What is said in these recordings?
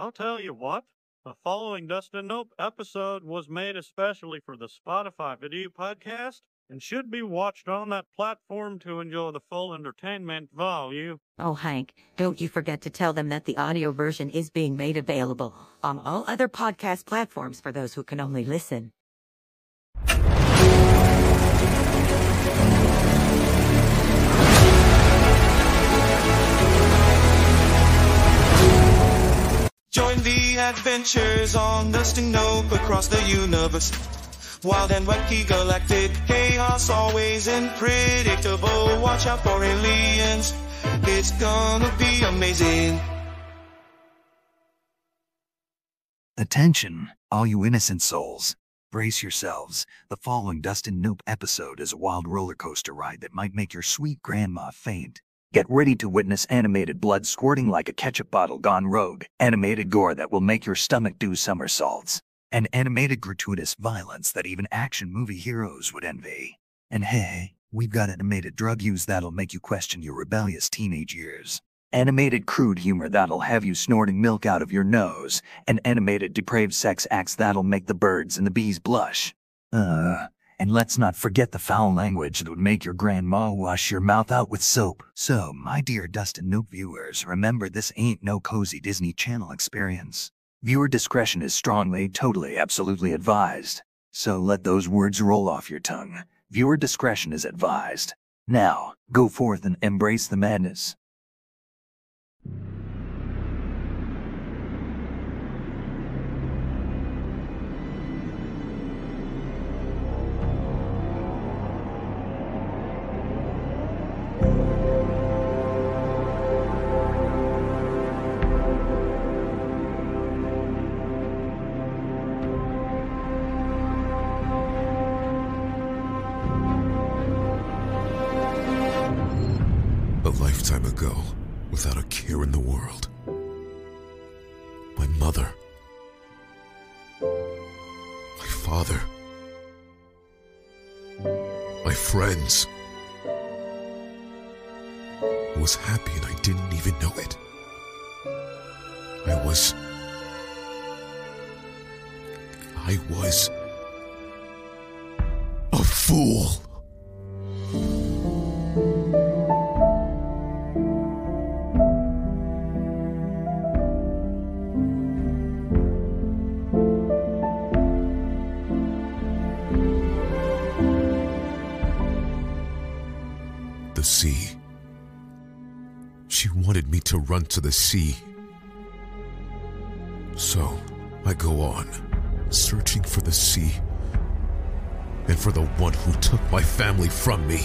I'll tell you what. The following Dustin Nope episode was made especially for the Spotify video podcast and should be watched on that platform to enjoy the full entertainment value. Oh, Hank, don't you forget to tell them that the audio version is being made available on all other podcast platforms for those who can only listen. Join the adventures on Dustin Nope across the universe. Wild and wacky galactic chaos, always unpredictable. Watch out for aliens. It's gonna be amazing. Attention, all you innocent souls. Brace yourselves. The following Dustin Nope episode is a wild roller coaster ride that might make your sweet grandma faint. Get ready to witness animated blood squirting like a ketchup bottle gone rogue, animated gore that will make your stomach do somersaults, and animated gratuitous violence that even action movie heroes would envy. And hey, we've got animated drug use that'll make you question your rebellious teenage years. Animated crude humor that'll have you snorting milk out of your nose, and animated depraved sex acts that'll make the birds and the bees blush. Uh, and let's not forget the foul language that would make your grandma wash your mouth out with soap. So, my dear Dustin Nope viewers, remember this ain't no cozy Disney Channel experience. Viewer discretion is strongly, totally, absolutely advised. So let those words roll off your tongue. Viewer discretion is advised. Now, go forth and embrace the madness. The sea. She wanted me to run to the sea. So, I go on, searching for the sea and for the one who took my family from me.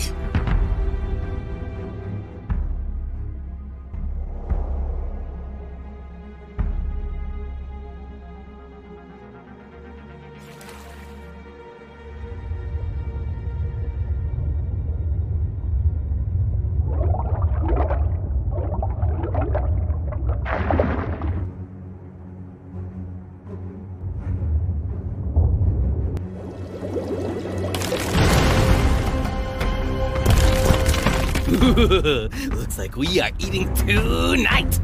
Like we are eating tonight.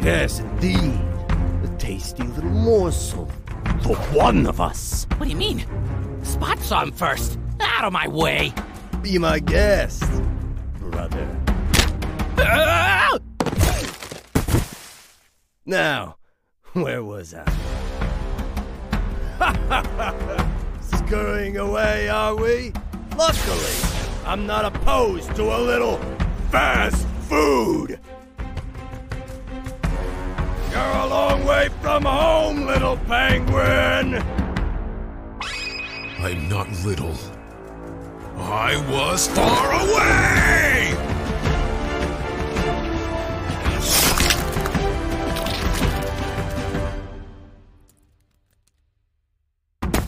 Yes, indeed. A tasty little morsel for one of us. What do you mean? Spot saw him first. Out of my way. Be my guest, brother. Ah! Now, where was I? Scurrying away, are we? Luckily, I'm not opposed to a little fast food. You're a long way from home, little penguin. I'm not little. I was far away!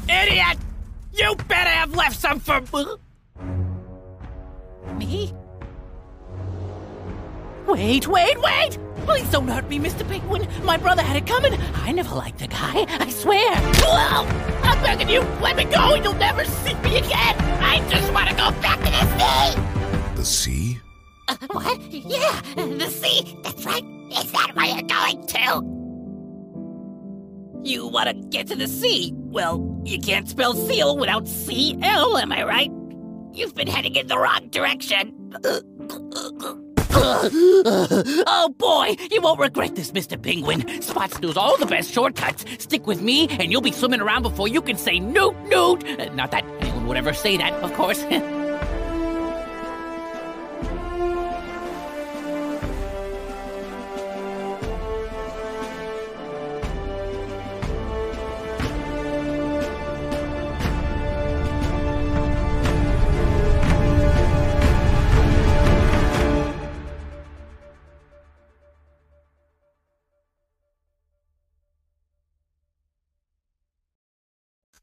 Idiot! You better have left some for. Wait, wait, wait! Please don't hurt me, Mr. Penguin. My brother had it coming. I never liked the guy, I swear. Whoa! I'm begging you, let me go. You'll never see me again. I just want to go back to the sea. The sea? Uh, what? Yeah, the sea. That's right. Is that where you're going to? You want to get to the sea? Well, you can't spell seal without C-L, am I right? You've been heading in the wrong direction. Uh, uh, uh, oh boy, you won't regret this, Mr. Penguin. Spots knows all the best shortcuts. Stick with me, and you'll be swimming around before you can say noot noot. Uh, not that anyone would ever say that, of course.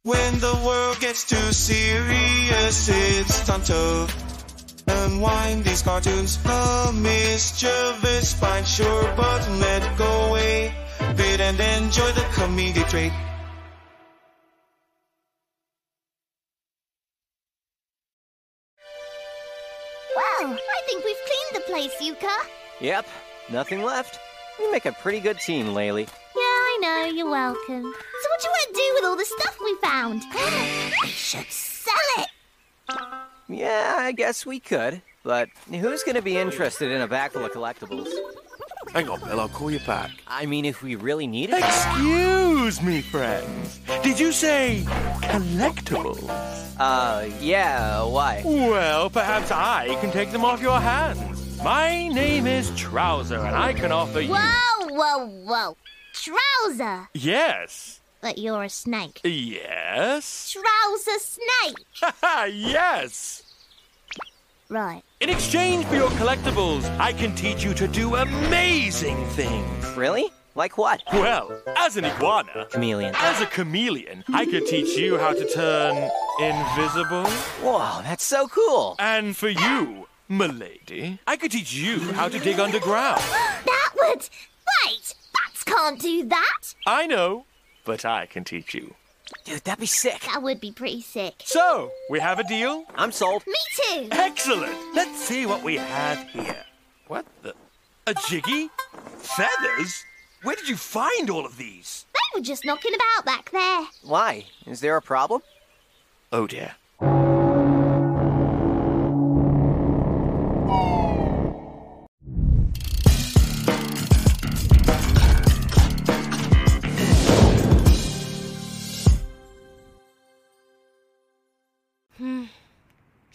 When the world gets too serious, it's time to unwind these cartoons. A mischievous fine, sure, but let go away. Bid and enjoy the comedic trait. Well, I think we've cleaned the place, Yooka. Yep, nothing left. We make a pretty good team, Laylee. Yeah, I know, you're welcome. So what do you want to do with all the stuff we found? we should sell it. Yeah, I guess we could. But who's gonna be interested in a bag full of collectibles? Hang on, Bill, I'll call you back. I mean, if we really need it. Excuse me, friends. Did you say collectibles? Uh, yeah, why? Well, perhaps I can take them off your hands. My name is Trouser, and I can offer you. Whoa, whoa, whoa. Trouser. Yes. But you're a snake. Yes. Trouser snake. Haha, yes. Right. In exchange for your collectibles, I can teach you to do amazing things. Really? Like what? Well, as an iguana, Chameleon. as a chameleon, I could teach you how to turn invisible. Whoa, that's so cool. And for you, milady, I could teach you how to dig underground. That would. Wait, bats can't do that. I know, but I can teach you. Dude, that'd be sick. That would be pretty sick. So, we have a deal? I'm sold. Me too. Excellent! Let's see what we have here. What the? A jiggy? Feathers? Where did you find all of these? They were just knocking about back there. Why? Is there a problem? Oh dear.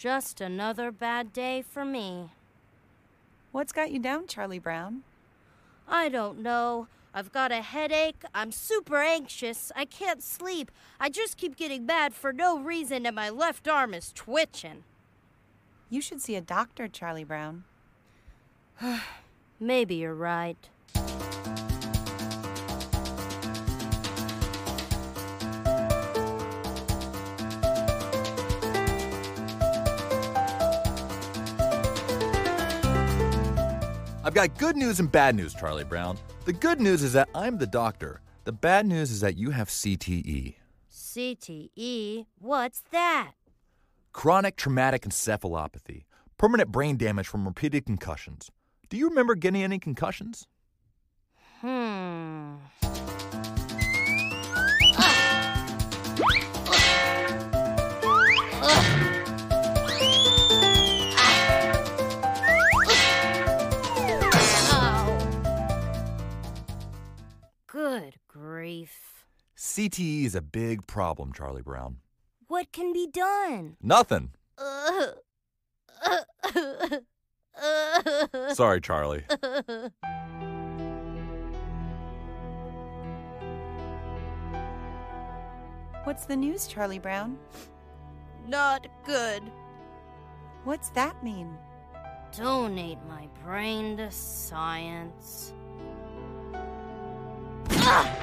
Just another bad day for me. What's got you down, Charlie Brown? I don't know. I've got a headache. I'm super anxious. I can't sleep. I just keep getting mad for no reason, and my left arm is twitching. You should see a doctor, Charlie Brown. Maybe you're right. Got good news and bad news, Charlie Brown. The good news is that I'm the doctor. The bad news is that you have CTE, CTE? What's that? chronic traumatic encephalopathy, permanent brain damage from repeated concussions. Do you remember getting any concussions? Hmm. CTE is a big problem, Charlie Brown. What can be done? Nothing. Sorry, Charlie. What's the news, Charlie Brown? Not good. What's that mean? Donate my brain to science. Get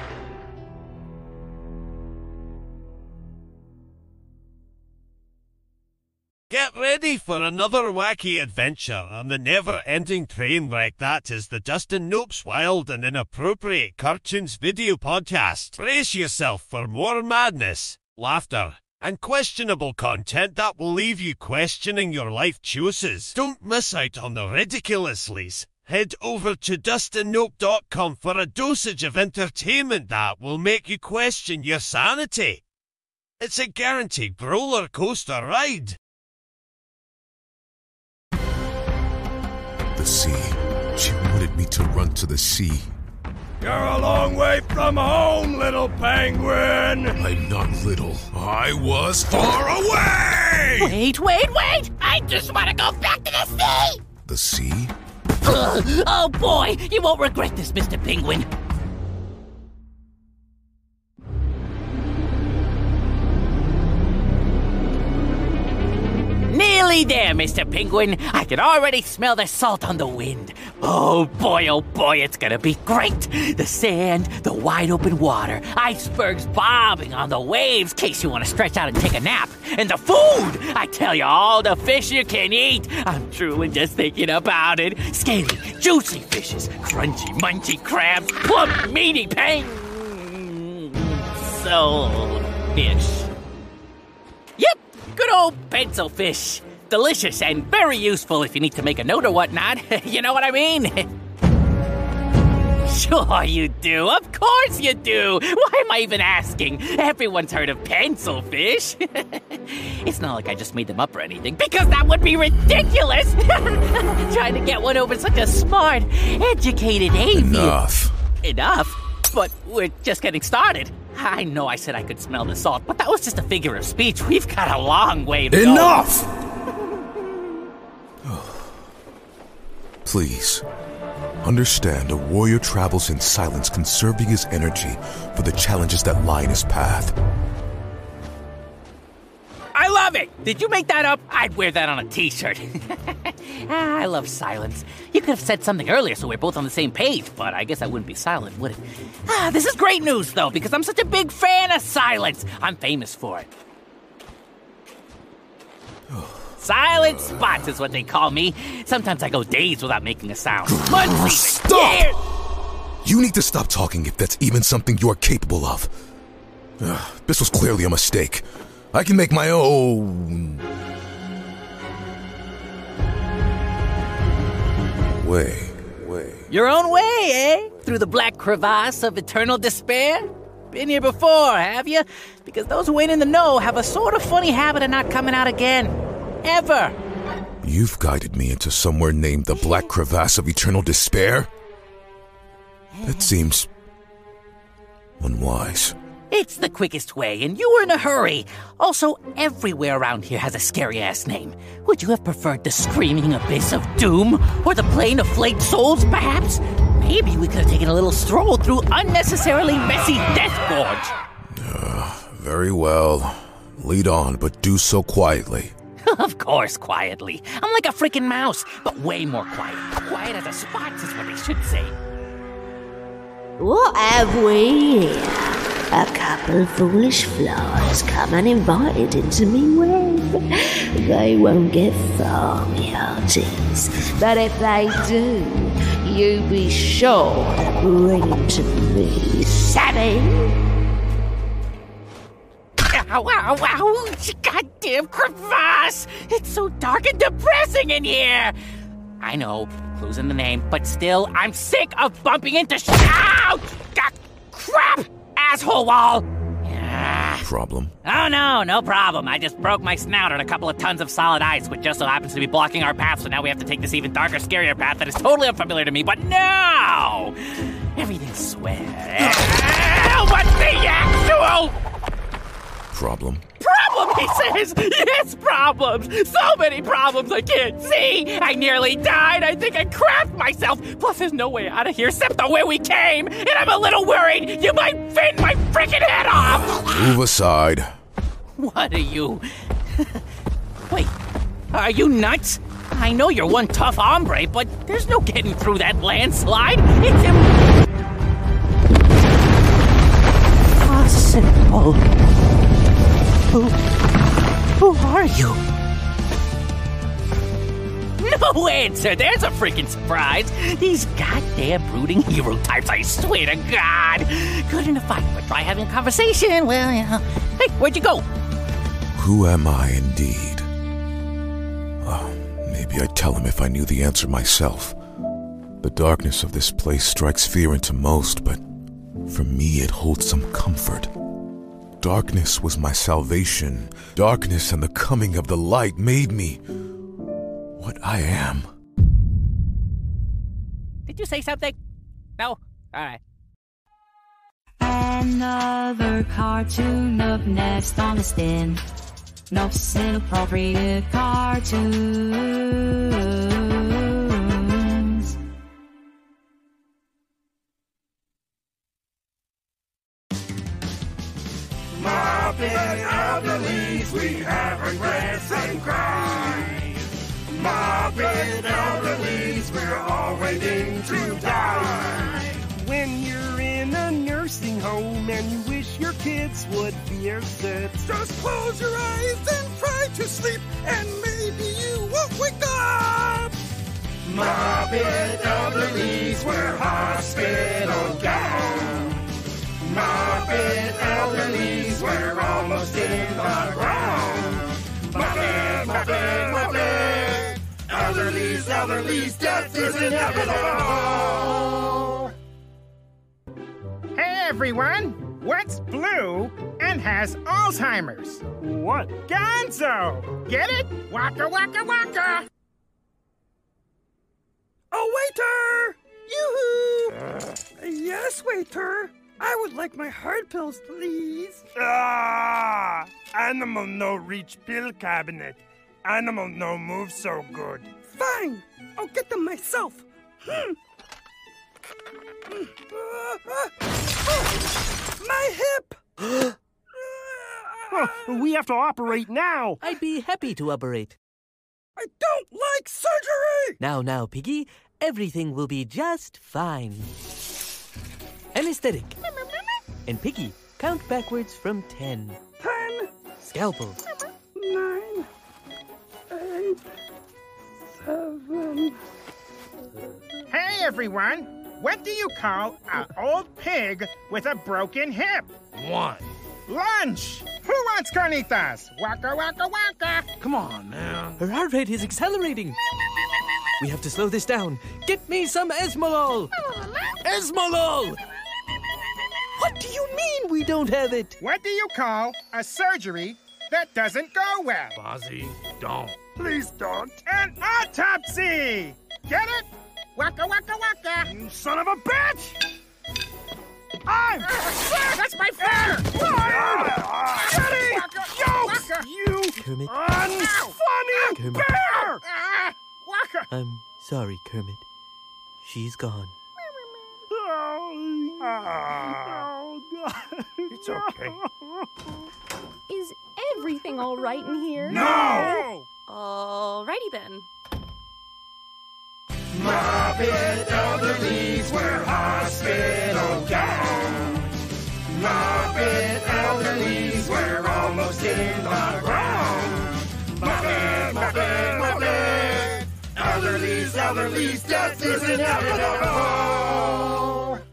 ready for another wacky adventure on the never ending train wreck that is the Dustin Nope's Wild and Inappropriate Cartoons video podcast. Brace yourself for more madness, laughter, and questionable content that will leave you questioning your life choices. Don't miss out on the ridiculouslies, head over to dustinnope.com for a dosage of entertainment that will make you question your sanity. It's a guaranteed roller coaster ride. The sea. She wanted me to run to the sea. You're a long way from home, little penguin! I'm not little. I was far away! Wait, wait, wait! I just want to go back to the sea! The sea? Ugh. Oh boy, you won't regret this, Mr. Penguin. Nearly there, Mr. Penguin. I can already smell the salt on the wind. Oh boy, oh boy, it's gonna be great. The sand, the wide open water, icebergs bobbing on the waves, in case you want to stretch out and take a nap. And the food! I tell you, all the fish you can eat. I'm drooling just thinking about it. Scaly, juicy fishes, crunchy, munchy crabs, plump, meaty pang. So, fish. Yep, good old pencil fish. Delicious and very useful if you need to make a note or whatnot. you know what I mean? Sure you do. Of course you do. Why am I even asking? Everyone's heard of pencil fish. it's not like I just made them up or anything, because that would be ridiculous. Trying to get one over such a smart, educated avian. Enough. Enough? But we're just getting started. I know I said I could smell the salt, but that was just a figure of speech. We've got a long way to go. Enough! Please. Understand a warrior travels in silence, conserving his energy for the challenges that lie in his path. Love it! Did you make that up? I'd wear that on a t shirt. ah, I love silence. You could have said something earlier so we're both on the same page, but I guess I wouldn't be silent, would it? Ah, this is great news, though, because I'm such a big fan of silence. I'm famous for it. Silent spots is what they call me. Sometimes I go days without making a sound. Months. Stop! Years. You need to stop talking if that's even something you're capable of. This was clearly a mistake. I can make my own. way. Way. Your own way, eh? Through the black crevasse of eternal despair? Been here before, have you? Because those who ain't in the know have a sort of funny habit of not coming out again. Ever. You've guided me into somewhere named the Black Crevasse of Eternal Despair? That seems. unwise. It's the quickest way, and you were in a hurry. Also, everywhere around here has a scary ass name. Would you have preferred the screaming abyss of doom? Or the plain of flayed souls, perhaps? Maybe we could have taken a little stroll through unnecessarily messy Death Gorge. Very well. Lead on, but do so quietly. of course, quietly. I'm like a freaking mouse, but way more quiet. Quiet as a spot is what they should say. What have we here? A couple of foolish flies come uninvited into me web. They won't get far, me hearties. But if they do, you be sure to bring it to me, savvy? Ow, ow, ow! Goddamn crevasse! It's so dark and depressing in here! I know, clues in the name, but still, I'm sick of bumping into Ouch! Ah, crap! Asshole wall! Problem? Oh no, no problem. I just broke my snout on a couple of tons of solid ice, which just so happens to be blocking our path, so now we have to take this even darker, scarier path that is totally unfamiliar to me, but no! Everything's sweat. What's the actual Problem? problem, he says! Yes, problems! So many problems I can't see! I nearly died! I think I crapped myself! Plus, there's no way out of here except the way we came! And I'm a little worried you might fin my freaking head off! Move aside. What are you? Wait, are you nuts? I know you're one tough hombre, but there's no getting through that landslide! It's impossible. Who, who are you? No answer. There's a freaking surprise. These goddamn brooding hero types, I swear to God. Good in a fight, but try having a conversation. Well, you know. Hey, where'd you go? Who am I indeed? Oh, maybe I'd tell him if I knew the answer myself. The darkness of this place strikes fear into most, but for me it holds some comfort. Darkness was my salvation. Darkness and the coming of the light made me what I am. Did you say something? No? All right. Another cartoon up next on the stand. No inappropriate cartoons. Muppet elderlies, we have regrets and cries. Muppet elderlies, we're all waiting to die. When you're in a nursing home and you wish your kids would be sits, Just close your eyes and try to sleep, and maybe you won't wake up. Muppet elderlies, wear hospital gowns. Muppet elderlies, we're almost in the ground. Mopping, mopping, mopping. Elderlies, elderlies, death is inevitable. Hey everyone! What's blue and has Alzheimer's? What? Gonzo! Get it? Waka waka waka! Oh, waiter! Yoo-hoo! yes, waiter. I would like my hard pills, please. Ah, animal no reach pill cabinet. Animal no move so good. Fine. I'll get them myself. Hmm. my hip! we have to operate now! I'd be happy to operate. I don't like surgery! Now, now, Piggy, everything will be just fine. Anesthetic. And Piggy, count backwards from ten. Ten, Scalpel. Nine. Eight. Seven. Hey everyone! What do you call an old pig with a broken hip? One. Lunch! Who wants carnitas? Waka waka waka! Come on now. Her heart rate is accelerating. We have to slow this down. Get me some Esmolol! Esmolol! We don't have it? What do you call a surgery that doesn't go well? Fozzie, don't. Please don't. An autopsy! Get it? Waka waka waka! You son of a bitch! I'm That's my fare! Getty! Waka! You Kermit, unfunny Kermit. bear! Ah, waka! I'm sorry, Kermit. She's gone. Oh, it's okay. Is everything all right in here? No! Alrighty then. Muppet elderlies, wear hospital gowns. Muppet elderlies, we're almost in the ground. Mopping, mopping, mopping. Elderlies, elderlies, death is inevitable.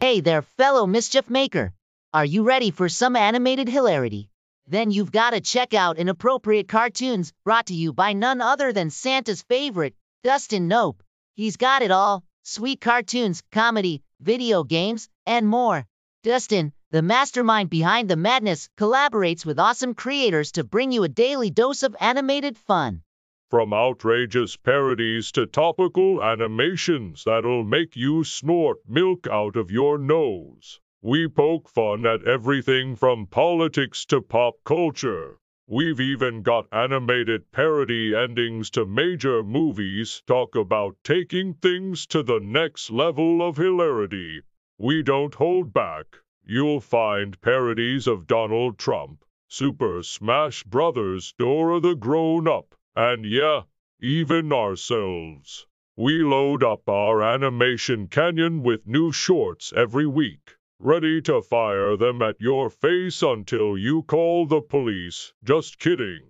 Hey there, fellow mischief maker. Are you ready for some animated hilarity? Then you've got to check out Inappropriate Cartoons, brought to you by none other than Santa's favorite, Dustin Nope. He's got it all sweet cartoons, comedy, video games, and more. Dustin, the mastermind behind the madness, collaborates with awesome creators to bring you a daily dose of animated fun. From outrageous parodies to topical animations that'll make you snort milk out of your nose. We poke fun at everything from politics to pop culture. We've even got animated parody endings to major movies talk about taking things to the next level of hilarity. We don't hold back. You'll find parodies of Donald Trump, Super Smash Brothers, Dora the Grown Up, and yeah, even ourselves. We load up our animation canyon with new shorts every week, ready to fire them at your face until you call the police. Just kidding.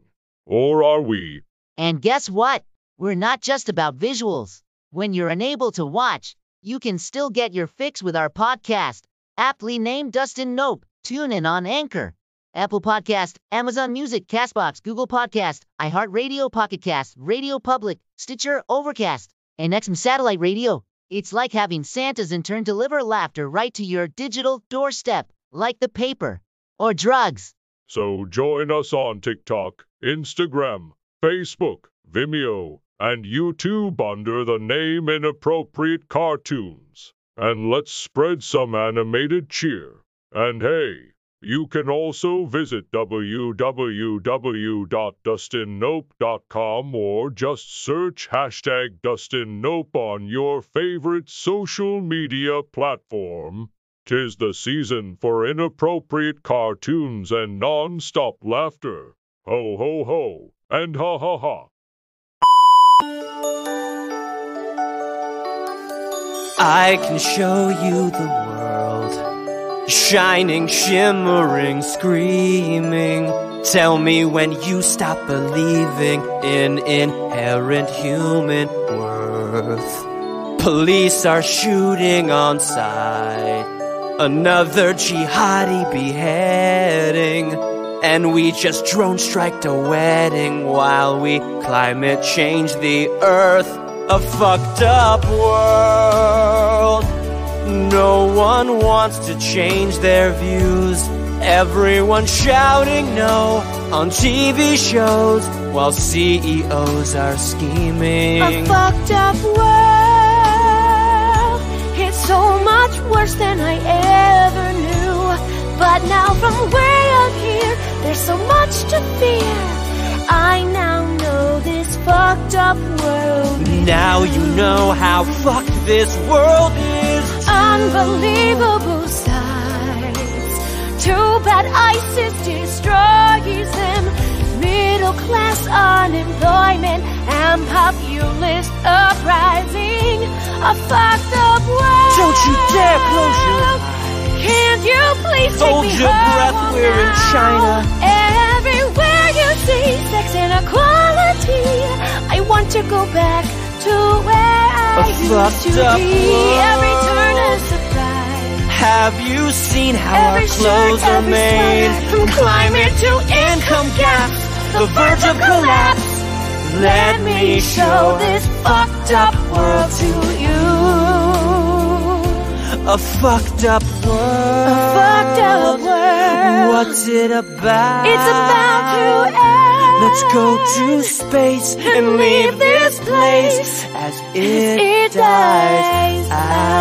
Or are we? And guess what? We're not just about visuals. When you're unable to watch, you can still get your fix with our podcast, aptly named Dustin Nope. Tune in on Anchor, Apple Podcast, Amazon Music, Castbox, Google Podcast, iHeartRadio, Pocket Cast, Radio Public, Stitcher, Overcast, and XM Satellite Radio. It's like having Santa's in turn deliver laughter right to your digital doorstep, like the paper or drugs. So join us on TikTok, Instagram, Facebook, Vimeo, and YouTube under the name Inappropriate Cartoons. And let's spread some animated cheer. And hey, you can also visit www.dustinnope.com or just search hashtag DustinNope on your favorite social media platform. Tis the season for inappropriate cartoons and non-stop laughter. Ho ho ho, and ha ha ha. I can show you the world. Shining, shimmering, screaming. Tell me when you stop believing in inherent human worth. Police are shooting on sight. Another jihadi beheading. And we just drone striked a wedding while we climate change the earth. A fucked up world. No one wants to change their views. Everyone shouting no on TV shows while CEOs are scheming. A fucked up world. It's so much worse than I ever knew. But now from way up here, there's so much to fear. I now know this fucked up world. Now you know how fucked this world is. Unbelievable sights. Too bad ISIS destroys them. Middle class unemployment and populist uprising. A fucked up world. Don't you dare close your eyes. Can't you please take Hold me your breath, home we're in? China. Everywhere you see sex inequality, I want to go back to where A fucked up world. Every turn a surprise. Have you seen how Every our clothes shirt, are made? from climate to income gaps, the verge of collapse. Let me show this fucked up world to you. A fucked up world. A fucked up world. What's it about? It's about to end. Let's go to space and leave this place as it, It dies. dies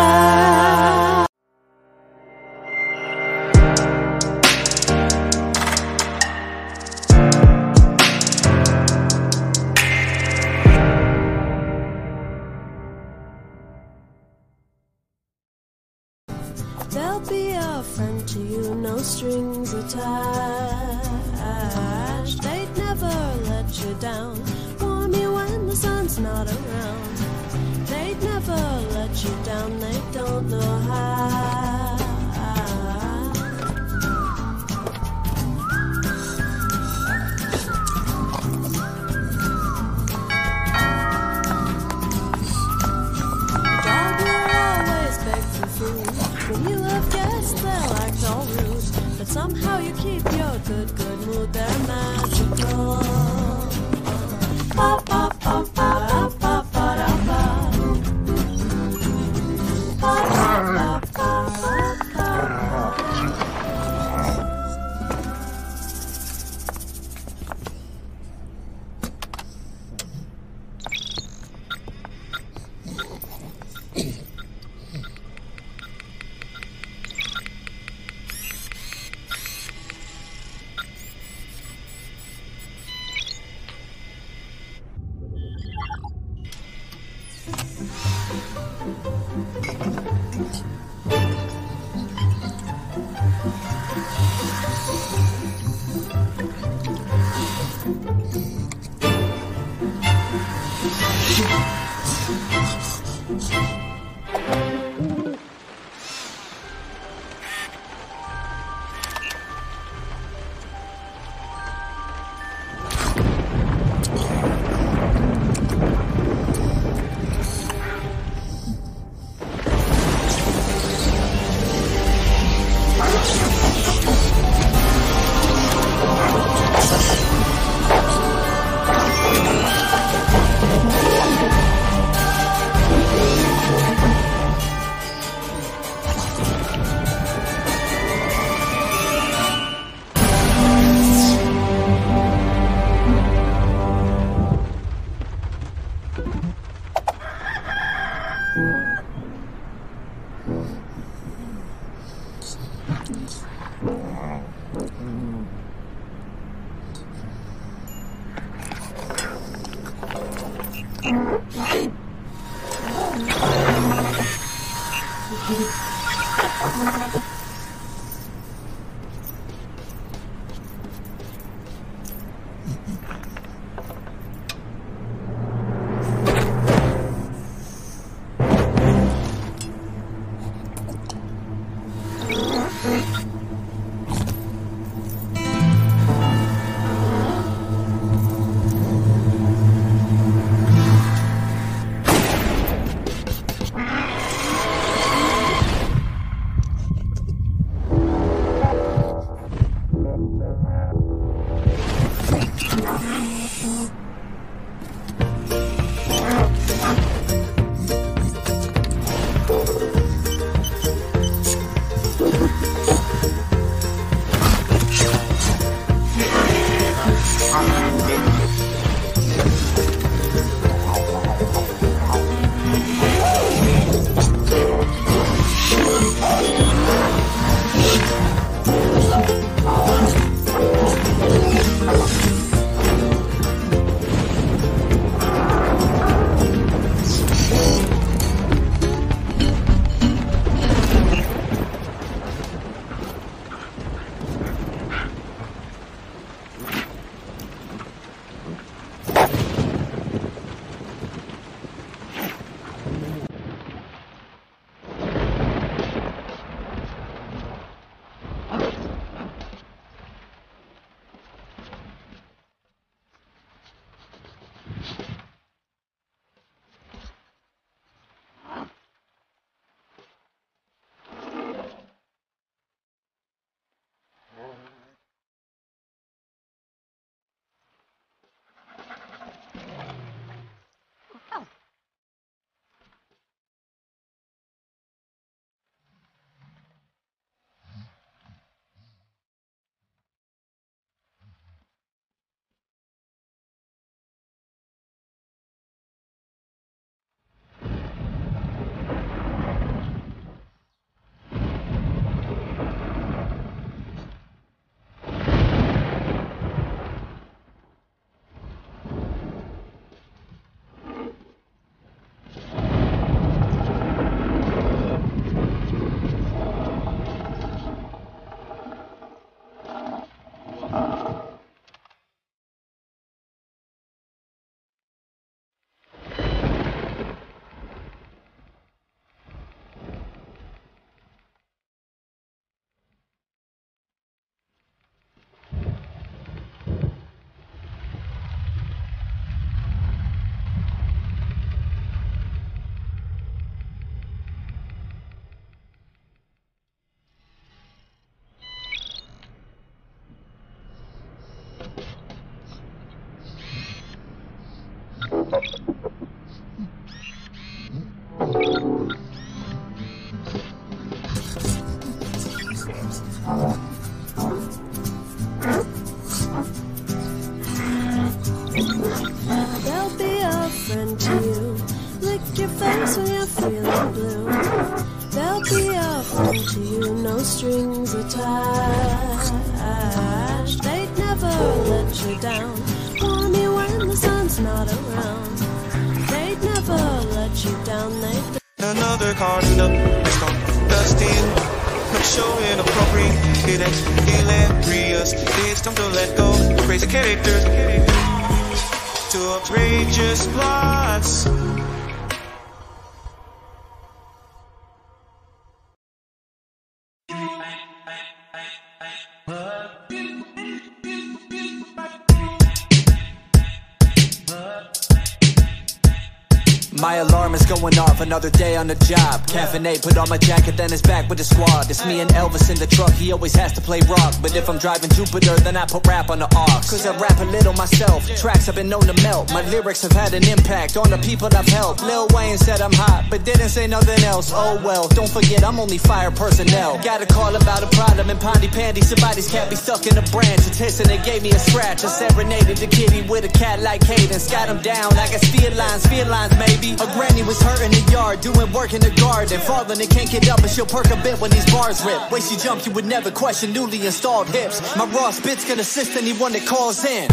another day on the job. Caffeinate, put on my jacket, then it's back with the squad. It's me and Elvis in the truck, he always has to play rock. But if I'm driving Jupiter, then I put rap on the aux. Cause I rap a little myself, tracks have been known to melt. My lyrics have had an impact on the people I've helped. Lil Wayne said I'm hot, but didn't say nothing else. Oh well, don't forget I'm only fire personnel. Got a call about a problem in Pontypandy, somebody's cat be stuck in a branch. It's hissing, they gave me a scratch. I serenaded the kitty with a cat like cadence. Got him down, I got spear lines, fear lines maybe. A granny was hurt in the yard, doing work in the garden. Falling and can't get up, but she'll perk a bit when these bars rip. Way she jump, you would never question newly installed hips. My raw spits can assist anyone that calls in.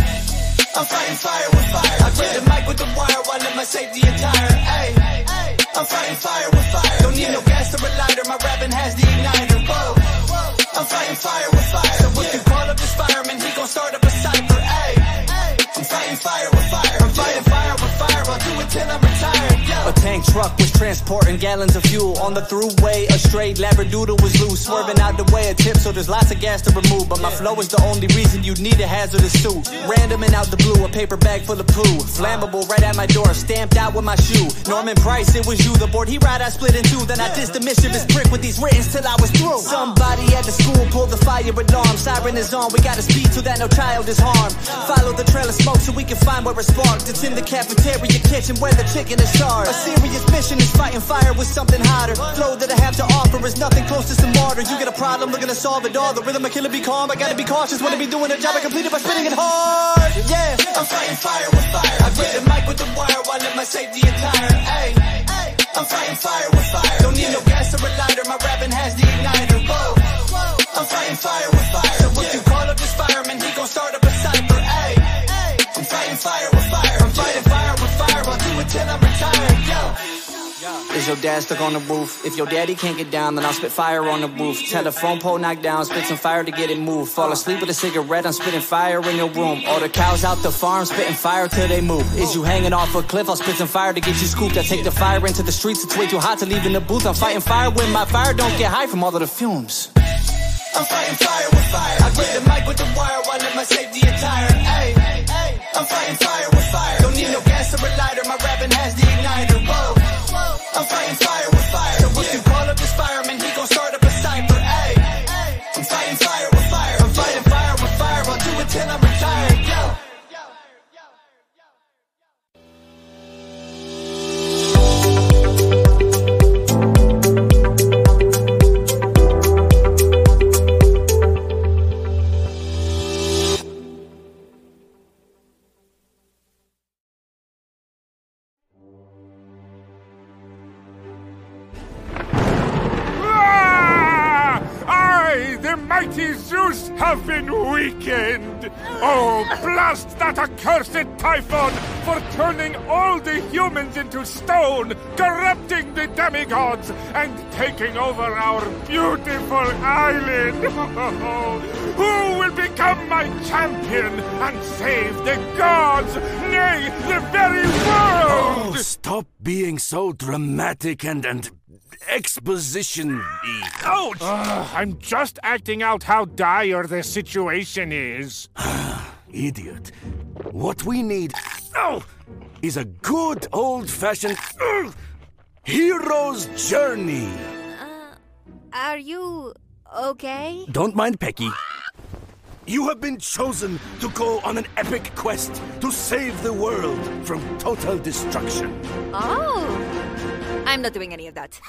I'm fighting fire with fire. I grab the mic with the wire while in my safety attire. Ay, I'm fighting fire with fire. Don't need no gas or a lighter. My rapping has the igniter. Whoa, I'm fighting fire with fire. So if you call up this fireman, he gon' start up a cipher. Ay, I'm fighting fire till I'm retired. Yo. A tank truck was transporting gallons of fuel on the throughway. A straight labradoodle was loose, swerving out the way of tip, so there's lots of gas to remove. But my flow is the only reason you need a hazardous suit. Random and out the blue, a paper bag full of poo. Flammable right at my door, stamped out with my shoe. Norman Price, it was you. The board he ride, I split in two. Then I dissed the mischievous prick with these writtens till I was through. Somebody at the school pulled the fire alarm. Siren is on, we gotta speed so that no child is harmed. Follow the trail of smoke so we can find where it sparked. It's in the cafeteria kitchen where the chicken is charred. A serious mission is fighting fire with something hotter. Flow that I have to offer is nothing close to some martyr. You get a problem, looking to solve it all. The rhythm of killer be calm. I gotta be cautious when I be doing a job I completed by spinning it hard. Yeah, I'm fighting fire with fire. I grab the mic with the wire while in my safety attire. Ay, I'm fighting fire with fire. Don't need no gas or a lighter. My rapping has the igniter. Whoa, I'm fighting fire with fire. So if you Is your dad stuck on the roof? If your daddy can't get down, then I'll spit fire on the roof. Telephone pole knocked down, spit some fire to get it moved. Fall asleep with a cigarette, I'm spitting fire in your room. All the cows out the farm, spitting fire till they move. Is you hanging off a cliff? I'll spit some fire to get you scooped. I take the fire into the streets, it's way too hot to leave in the booth. I'm fighting fire when my fire don't get high from all of the fumes. I'm fighting fire with fire. I grab the mic with the wire while in my safety attire. Ay, I'm fighting fire with fire. Don't need no gas or a lighter. Oh, blast that accursed Typhon for turning all the humans into stone, corrupting the demigods, and taking over our beautiful island. Who will become my champion and save the gods, nay, the very world? Oh, stop being so dramatic and and exposition E. Ouch! I'm just acting out how dire the situation is. Idiot. What we need oh, is a good old fashioned hero's journey. Uh, are you okay? Don't mind Pecky. You have been chosen to go on an epic quest to save the world from total destruction. Oh, I'm not doing any of that.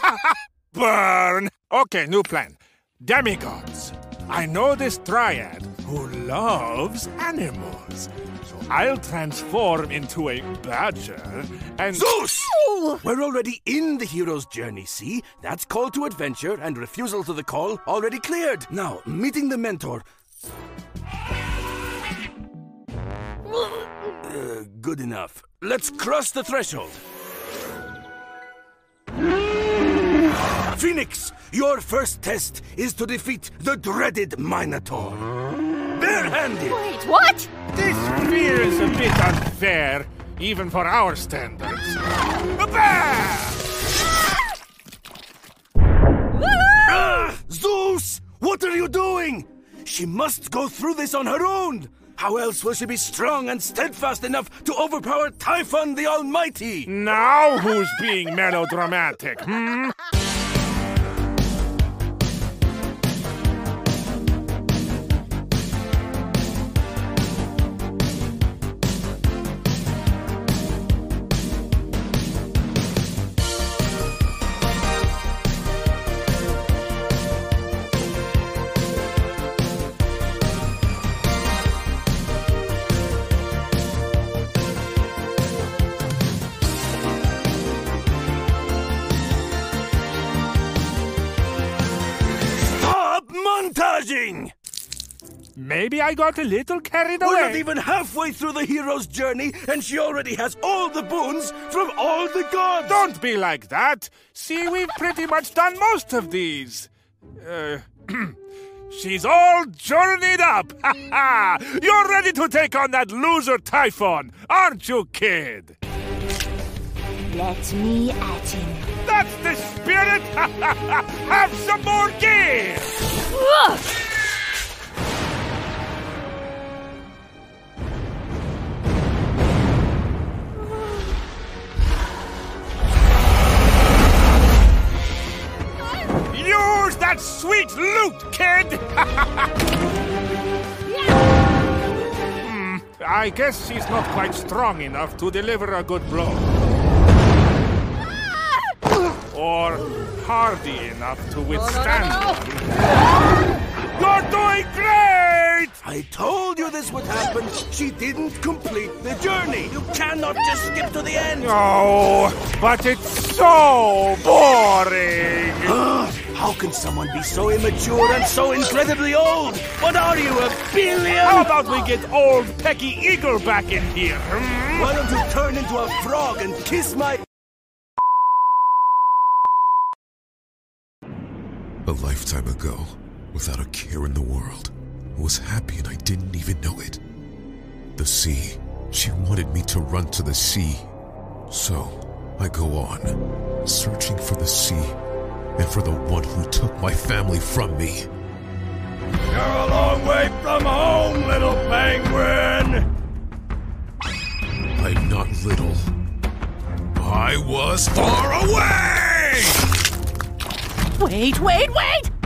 Burn! Okay, new plan. Demigods. I know this dryad who loves animals. So I'll transform into a badger and. Zeus! We're already in the hero's journey, see? That's call to adventure and refusal to the call already cleared. Now, meeting the mentor. Uh, good enough. Let's cross the threshold. Phoenix, your first test is to defeat the dreaded Minotaur. Barehanded! Wait, what? This feels a bit unfair, even for our standards. A bear! Ah, Zeus! What are you doing? She must go through this on her own. How else will she be strong and steadfast enough to overpower Typhon the Almighty? Now who's being melodramatic, hmm? Maybe I got a little carried away. We're not even halfway through the hero's journey, and she already has all the boons from all the gods! Don't be like that. See, we've pretty much done most of these. Uh, she's all journeyed up. Ha ha! You're ready to take on that loser Typhon, aren't you, kid? Let me at him. That's the spirit! Ha ha ha! Have some more gear! Use that sweet loot, kid! Hmm, I guess she's not quite strong enough to deliver a good blow. Or hardy enough to withstand. You're doing great! I told you this would happen. She didn't complete the journey. You cannot just skip to the end. Oh, but it's so boring! How can someone be so immature and so incredibly old? What are you, a billion? How about we get old Pecky Eagle back in here? hmm? Why don't you turn into a frog and kiss my... A lifetime ago, without a care in the world, I was happy and I didn't even know it. The sea. She wanted me to run to the sea. So, I go on, searching for the sea and for the one who took my family from me. You're a long way from home, little penguin! I'm not little. I was far away! Wait, wait, wait!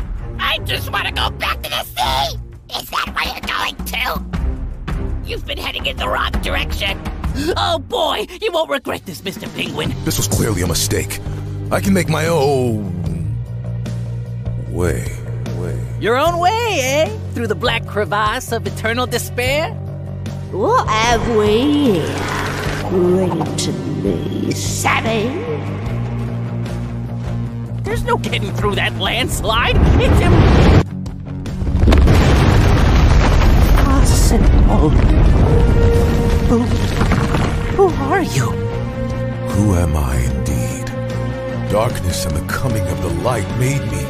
I just want to go back to the sea! Is that where you're going to? You've been heading in the wrong direction. Oh boy, you won't regret this, Mr. Penguin. This was clearly a mistake. I can make my own way. Way. Your own way, eh? Through the black crevasse of eternal despair? What have we here? Bring to me, savvy. There's no getting through that landslide. It's im- Impossible. Oh. Who, who are you? Who am I indeed? Darkness and the coming of the light made me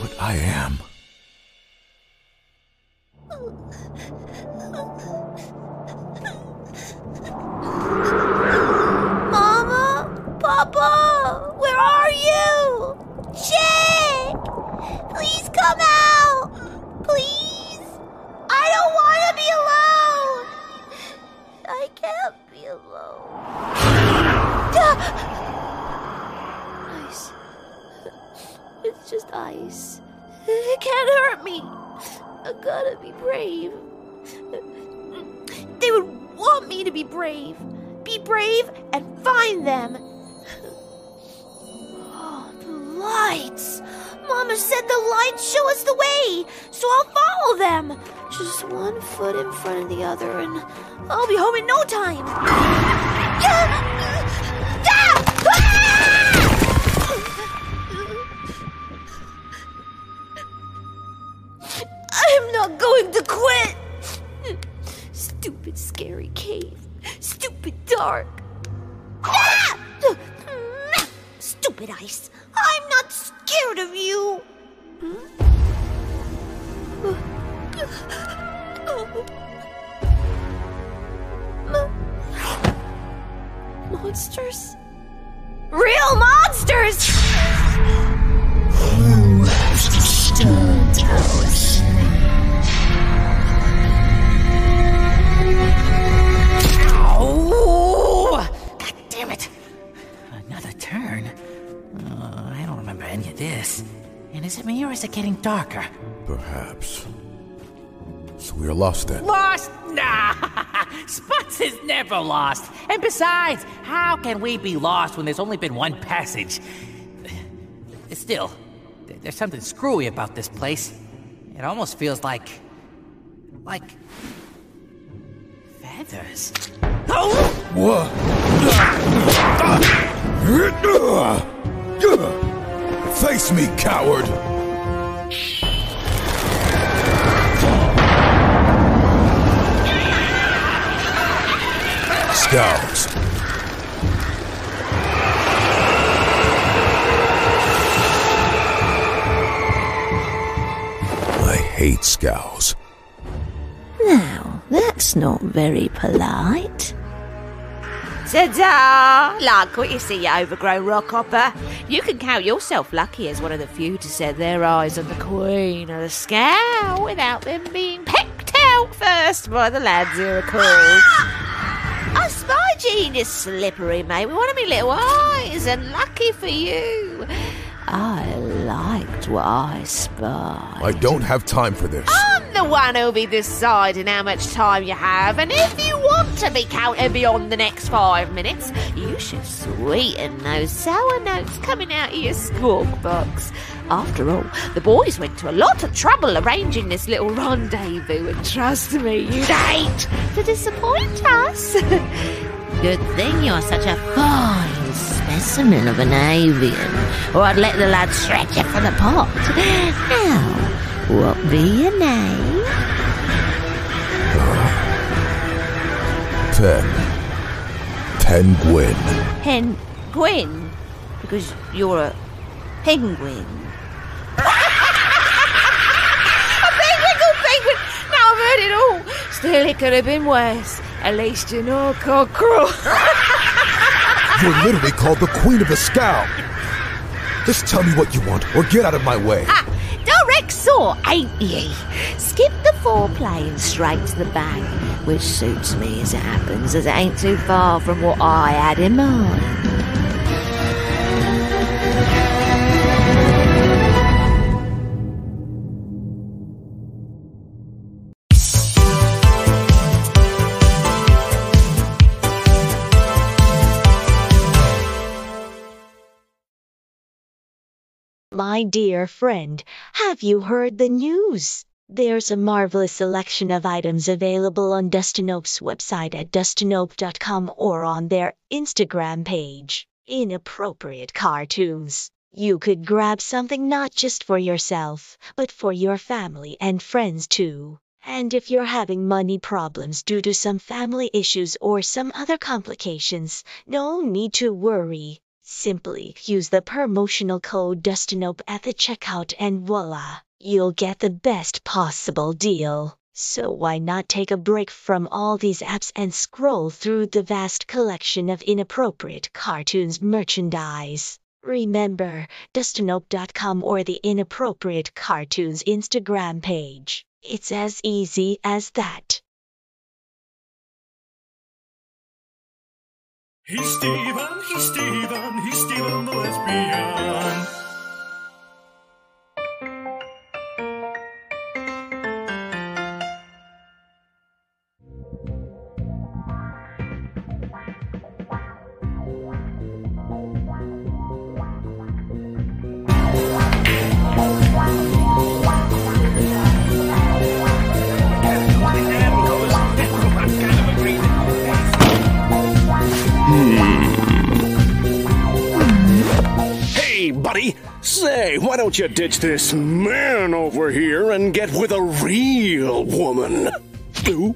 what I am. I'll be home in no time. And is it me or is it getting darker? Perhaps. So we are lost then. Lost? Nah! Spots is never lost. And besides, how can we be lost when there's only been one passage? Still, there's something screwy about this place. It almost feels like. like. feathers. Oh! What? Face me, coward! Scouts. I hate scows. Now, that's not very polite. Ta-da! Like what you see, you overgrown rockhopper. You can count yourself lucky as one of the few to set their eyes on the Queen of the Scow without them being pecked out first by the lads who are called. I spy genius slippery, mate, with one of me little eyes, and lucky for you, I liked what I spied. I don't have time for this. I'm the one who'll be deciding how much time you have, and if you want to be counted beyond the next five minutes, you should sweeten those sour notes coming out of your squawk box. After all, the boys went to a lot of trouble arranging this little rendezvous, and trust me, you'd hate to disappoint us. Good thing you're such a fine specimen of an avian, or I'd let the lad stretch you for the pot. Now, what be your name? Pen. Penguin. Hen Gwyn, because you're a penguin. a penguin, good penguin. Now I've heard it all. Still, it could have been worse. At least you're not cockerel. You're literally called the Queen of the Scow. Just tell me what you want, or get out of my way. Ah, direct saw, ain't ye? Skip the foreplay and straight to the bang, which suits me as it happens, as it ain't too far from what I had in mind. My dear friend, have you heard the news? There's a marvelous selection of items available on Dustin Nope's website at dustinnope.com or on their Instagram page. Inappropriate cartoons. You could grab something not just for yourself, but for your family and friends too. And if you're having money problems due to some family issues or some other complications, no need to worry. Simply use the promotional code DustinNope at the checkout and voila, you'll get the best possible deal. So why not take a break from all these apps and scroll through the vast collection of inappropriate cartoons merchandise? Remember, DustinNope.com or the Inappropriate Cartoons Instagram page. It's as easy as that. He's Steven, he's Steven, he's Steven the lesbian. Buddy! Say, why don't you ditch this man over here and get with a real woman? Ooh.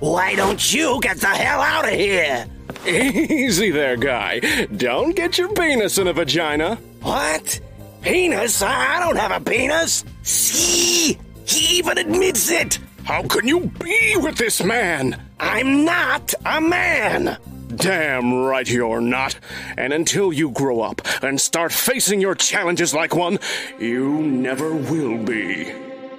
Why don't you get the hell out of here? Easy there, guy. Don't get your penis in a vagina. What? Penis? I don't have a penis. See? He even admits it. How can you be with this man? I'm not a man. Damn right you're not. And until you grow up and start facing your challenges like one, you never will be.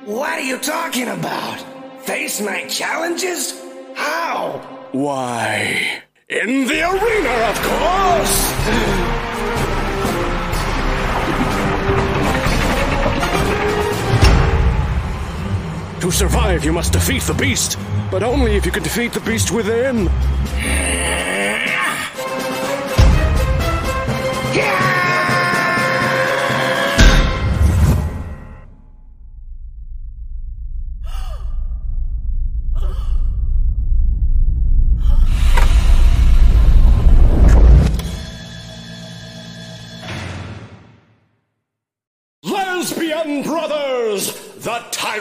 What are you talking about? Face my challenges? How? Why? In the arena, of course! To survive, you must defeat the beast, but only if you can defeat the beast within.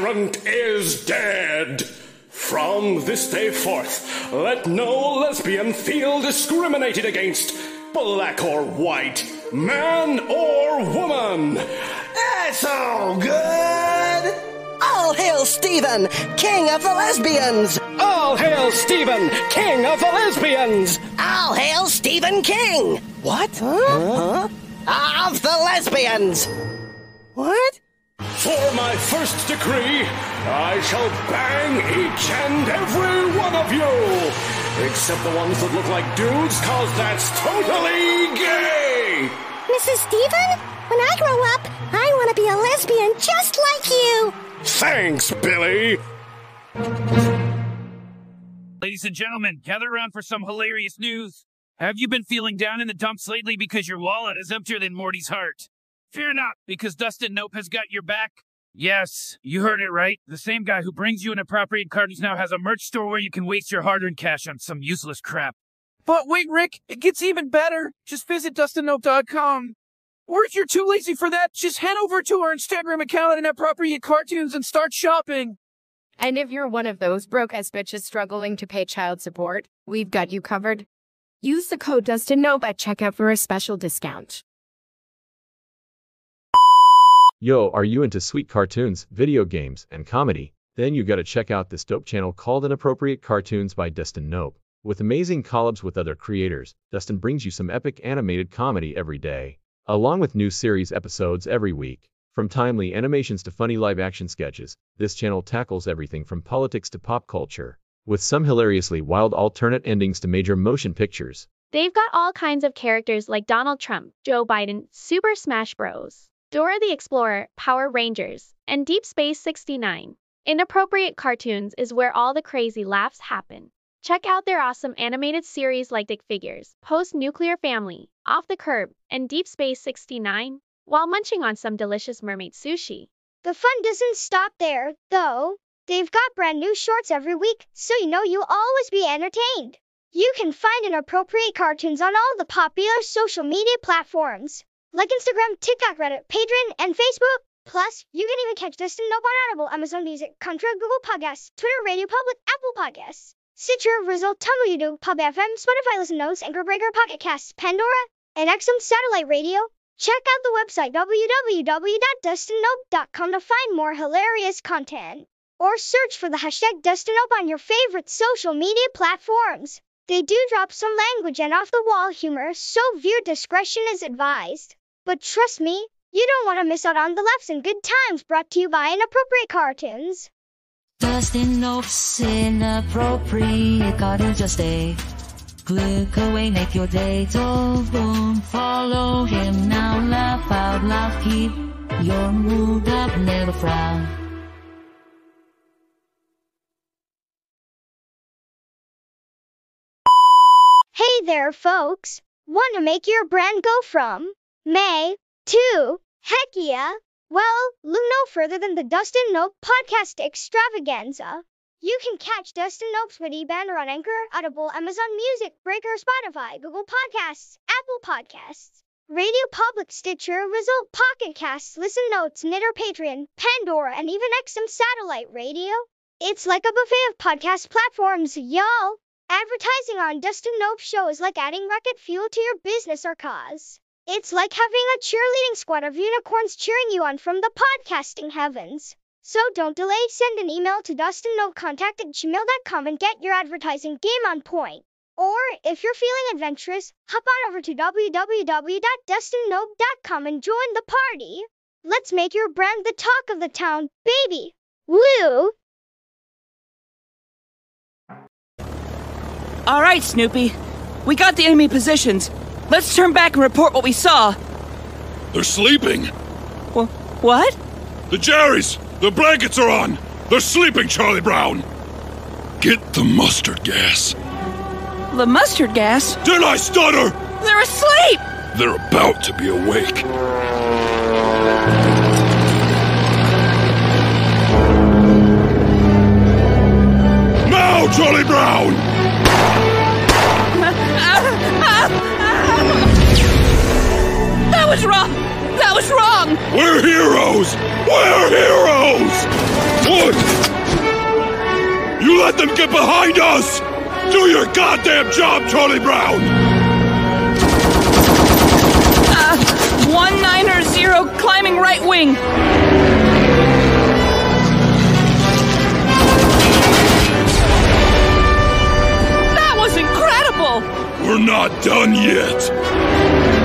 Tyrant is dead. From this day forth, let no lesbian feel discriminated against, black or white, man or woman. That's all good. All hail Stephen, king of the lesbians. All hail Stephen, king of the lesbians. All hail Stephen King. What? Huh? huh? Of the lesbians. What? For my first decree, I shall bang each and every one of you. Except the ones that look like dudes, cause that's totally gay! Mrs. Steven, when I grow up, I want to be a lesbian just like you. Thanks, Billy! Ladies and gentlemen, gather around for some hilarious news. Have you been feeling down in the dumps lately because your wallet is emptier than Morty's heart? Fear not, because Dustin Nope has got your back. Yes, you heard it right. The same guy who brings you inappropriate cartoons now has a merch store where you can waste your hard earned cash on some useless crap. But wait, Rick, it gets even better. Just visit DustinNope.com. Or if you're too lazy for that, just head over to our Instagram account at Inappropriate Cartoons and start shopping. And if you're one of those broke ass bitches struggling to pay child support, we've got you covered. Use the code DustinNope at checkout for a special discount. Yo, are you into sweet cartoons, video games, and comedy? Then you gotta check out this dope channel called Inappropriate Cartoons by Dustin Nope. With amazing collabs with other creators, Dustin brings you some epic animated comedy every day, along with new series episodes every week. From timely animations to funny live action sketches, this channel tackles everything from politics to pop culture, with some hilariously wild alternate endings to major motion pictures. They've got all kinds of characters like Donald Trump, Joe Biden, Super Smash Bros. Dora the Explorer, Power Rangers, and Deep Space 69. Inappropriate Cartoons is where all the crazy laughs happen. Check out their awesome animated series like Dick Figures, Post Nuclear Family, Off the Curb, and Deep Space 69, while munching on some delicious mermaid sushi. The fun doesn't stop there, though. They've got brand new shorts every week, so you know you'll always be entertained. You can find inappropriate cartoons on all the popular social media platforms like Instagram, TikTok, Reddit, Patreon, and Facebook. Plus, you can even catch Dustin Nope on Audible, Amazon Music, Contra, Google Podcasts, Twitter, Radio Public, Apple Podcasts, Stitcher, Result, Tumblr, YouTube, Pub FM, Spotify Listen Notes, Anchor Breaker, Pocket Casts, Pandora, and XM Satellite Radio. Check out the website www.dustinnope.com to find more hilarious content. Or search for the hashtag DustinNope on your favorite social media platforms. They do drop some language and off the wall humor, so viewer discretion is advised. But trust me, you don't want to miss out on the laughs and good times brought to you by Inappropriate Cartoons. Dustin Nope's inappropriate cartoons just stay. Click away, make your day so boom. Follow him now, laugh out loud, keep your mood up, never frown. Hey there, folks! Want to make your brand go from May 2, heck yeah? Well, look no further than the Dustin Nope podcast extravaganza. You can catch Dustin Nope's witty banner on Anchor, Audible, Amazon Music, Breaker, Spotify, Google Podcasts, Apple Podcasts, Radio Public, Stitcher, Result, Pocket Casts, Listen Notes, Knitter, Patreon, Pandora, and even XM Satellite Radio. It's like a buffet of podcast platforms, y'all. Advertising on Dustin Nope show is like adding rocket fuel to your business or cause. It's like having a cheerleading squad of unicorns cheering you on from the podcasting heavens. So don't delay, send an email to dustinnopecontact at gmail.com and get your advertising game on point. Or, if you're feeling adventurous, hop on over to www.dustinnope.com and join the party. Let's make your brand the talk of the town, baby! Woo! All right, Snoopy. We got the enemy positions. Let's turn back and report what we saw. They're sleeping. Wh- what? The Jerrys! The blankets are on! They're sleeping, Charlie Brown! Get the mustard gas. The mustard gas? Did I stutter? They're asleep! They're about to be awake. Now, Charlie Brown! Ah, ah, That was wrong! That was wrong! We're heroes! We're heroes! What? You let them get behind us! Do your goddamn job, Charlie Brown! Uh, one niner zero climbing right wing. That was incredible! We're not done yet.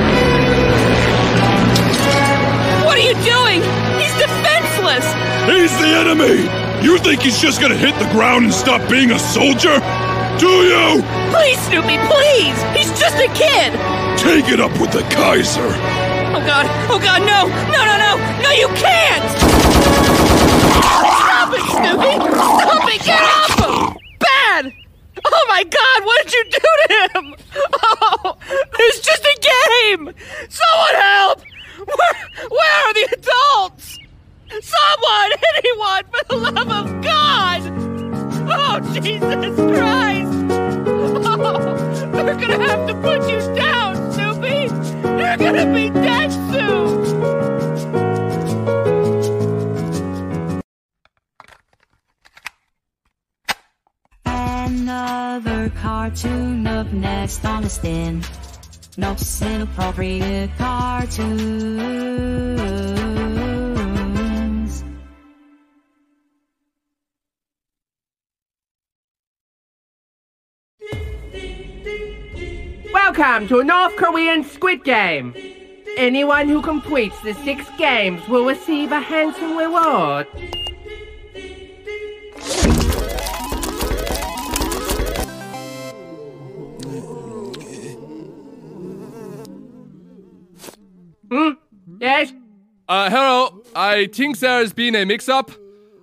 You doing? He's defenseless! He's the enemy! You think he's just gonna hit the ground and stop being a soldier? Do you? Please, Snoopy, please! He's just a kid! Take it up with the Kaiser! Oh god, oh god, no! No, no, no! No, you can't! Stop it, Snoopy! Stop it! Get off him! Bad! Oh my god, what did you do to him? Oh, it's just a game! Someone help! Where, where are the adults? Someone! Anyone! For the love of God! Oh, Jesus Christ! Oh, they're gonna have to put you down, Snoopy! You're gonna be dead soon! Another cartoon up next on the stand. No inappropriate cartoons. Welcome to a North Korean Squid Game. Anyone who completes the six games will receive a handsome reward. Hmm? Yes? Uh, hello. I think there's been a mix-up.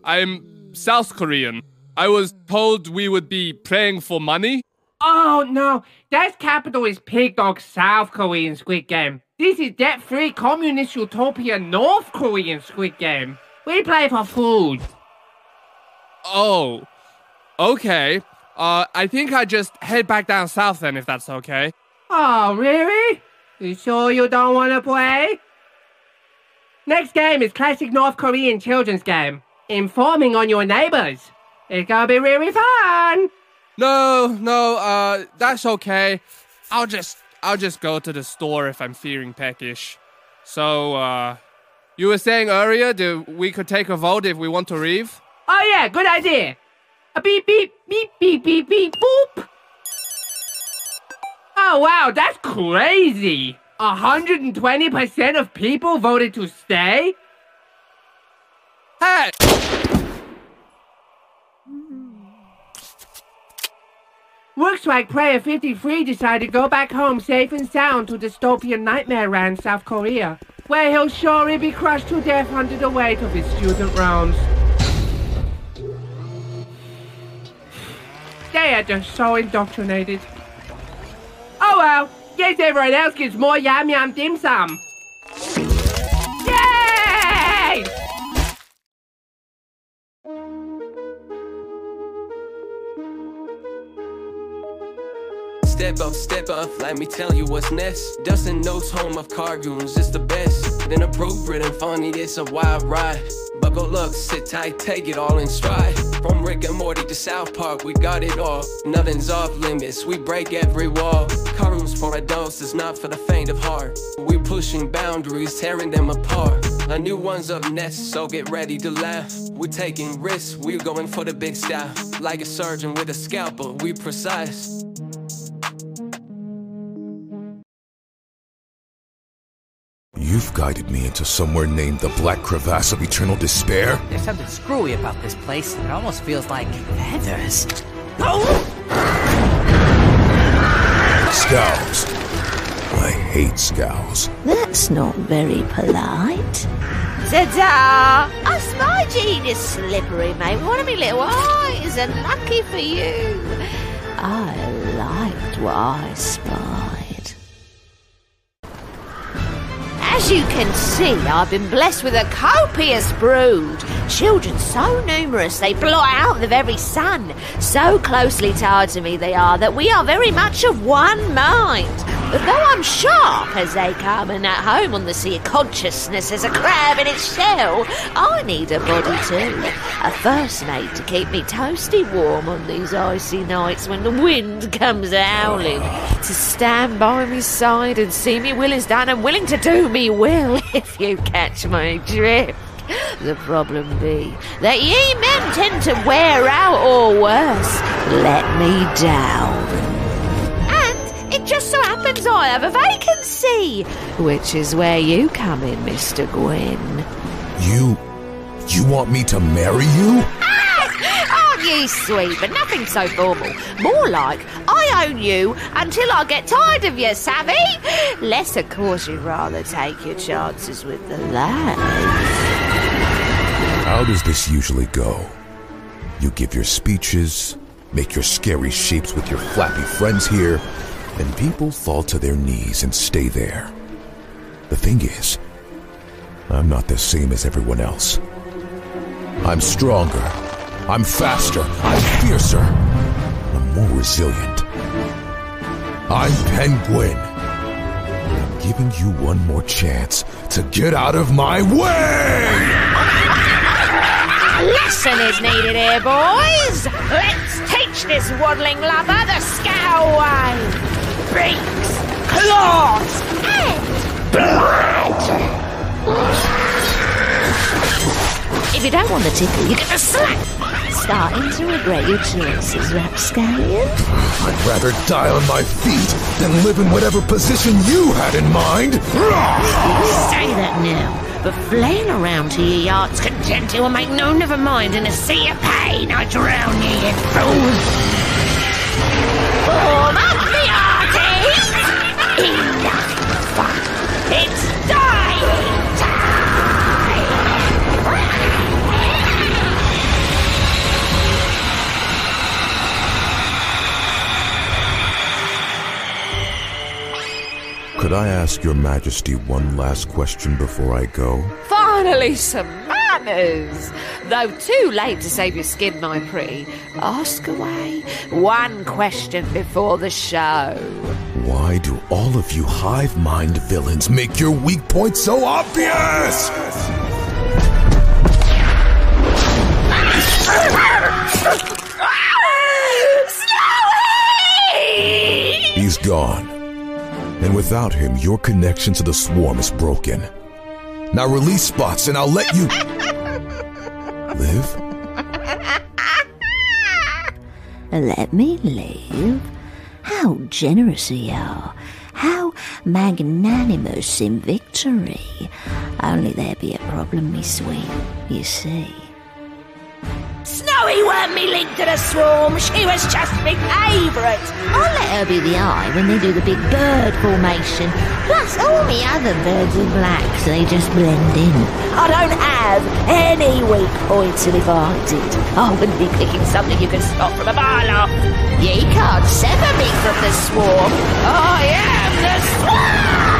I'm South Korean. I was told we would be praying for money. Oh no, that capital is Pig Dog South Korean Squid Game. This is debt-free communist utopia North Korean Squid Game. We play for food. Oh, okay. Uh, I think I just head back down south then, if that's okay. Oh, really? You sure you don't want to play? Next game is classic North Korean children's game. Informing on your neighbors. It's gonna be really fun. No, no, uh, that's okay. I'll just, I'll just go to the store if I'm feeling peckish. So, uh, you were saying earlier that we could take a vote if we want to leave? Oh yeah, good idea. A beep beep beep beep beep beep boop. Oh wow, that's crazy. 120% of people voted to stay? Hey! Looks like Player 53 decided to go back home safe and sound to dystopian nightmare land South Korea, where he'll surely be crushed to death under the weight of his student rounds. They are just so indoctrinated. Oh well, guess everyone else gets more yum yum dim sum. Yay! Step up, step up, let me tell you what's next. Dustin Nope's home of cargoons, it's the best. Inappropriate and funny, it's a wild ride. Buckle up, sit tight, take it all in stride. From Rick and Morty to South Park, we got it all. Nothing's off limits, we break every wall. Cartoons for adults is not for the faint of heart. We're pushing boundaries, tearing them apart. A new one's up next, so get ready to laugh. We're taking risks, we're going for the big style. Like a surgeon with a scalpel, we precise. You've guided me into somewhere named the Black Crevasse of Eternal Despair? There's something screwy about this place. It almost feels like feathers. Oh! Scows. I hate scows. That's not very polite. Ta-da! A small gene is slippery, mate. One of me little eyes, and lucky for you. I liked what I spied. As you can see, I've been blessed with a copious brood. Children so numerous they blot out the very sun. So closely tied to me they are that we are very much of one mind. Though I'm sharp as they come and at home on the sea of consciousness as a crab in its shell, I need a body too. A first mate to keep me toasty warm on these icy nights when the wind comes howling. To stand by me side and see me will is done and willing to do me will, if you catch my drift. The problem be that ye men tend to wear out or worse, let me down. It just so happens I have a vacancy, which is where you come in, Mr. Gwyn. You. You want me to marry you? Ah! Aren't ye sweet, but nothing so formal. More like, I own you until I get tired of you, savvy? Less, of course, you'd rather take your chances with the lads. How does this usually go? You give your speeches, make your scary shapes with your flappy friends here, and people fall to their knees and stay there. The thing is, I'm not the same as everyone else. I'm stronger. I'm faster. I'm fiercer. I'm more resilient. I'm Penguin. I'm giving you one more chance to get out of my way! A lesson is needed here, boys. Let's teach this waddling lover the scowl way. Beaks, claws, and blood. If you don't want the tickle, you get the slap. Starting to regret your choices, Rapscallion? I'd rather die on my feet than live in whatever position you had in mind. You say that now, but flail around to your yacht's content will make no never mind in a sea of pain. I drown you, you fool. Form up the arties. Enough fun. It's dying Could I ask your majesty one last question before I go? Finally, some manners. Though too late to save your skin, my pretty. Ask away. One question before the show. Why do all of you hive mind villains make your weak points so obvious? He's gone. And without him, your connection to the swarm is broken. Now release spots and I'll let you live. Let me live? How generous you are. How magnanimous in victory. Only there be a problem, me sweet, you see. Oh, Snowy weren't me linked to the swarm. She was just me favourite. I'll let her be the eye when they do the big bird formation. Plus, all the other birds are black, so they just blend in. I don't have any weak points, and if I did, I wouldn't be picking something you can spot from a mile off. Ye can't sever me from the swarm. I am the swarm!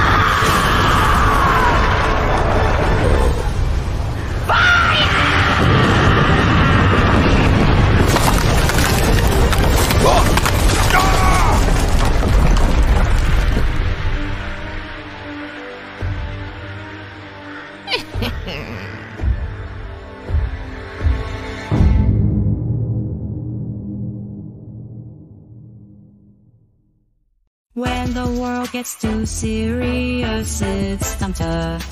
When the world gets too serious, it's time to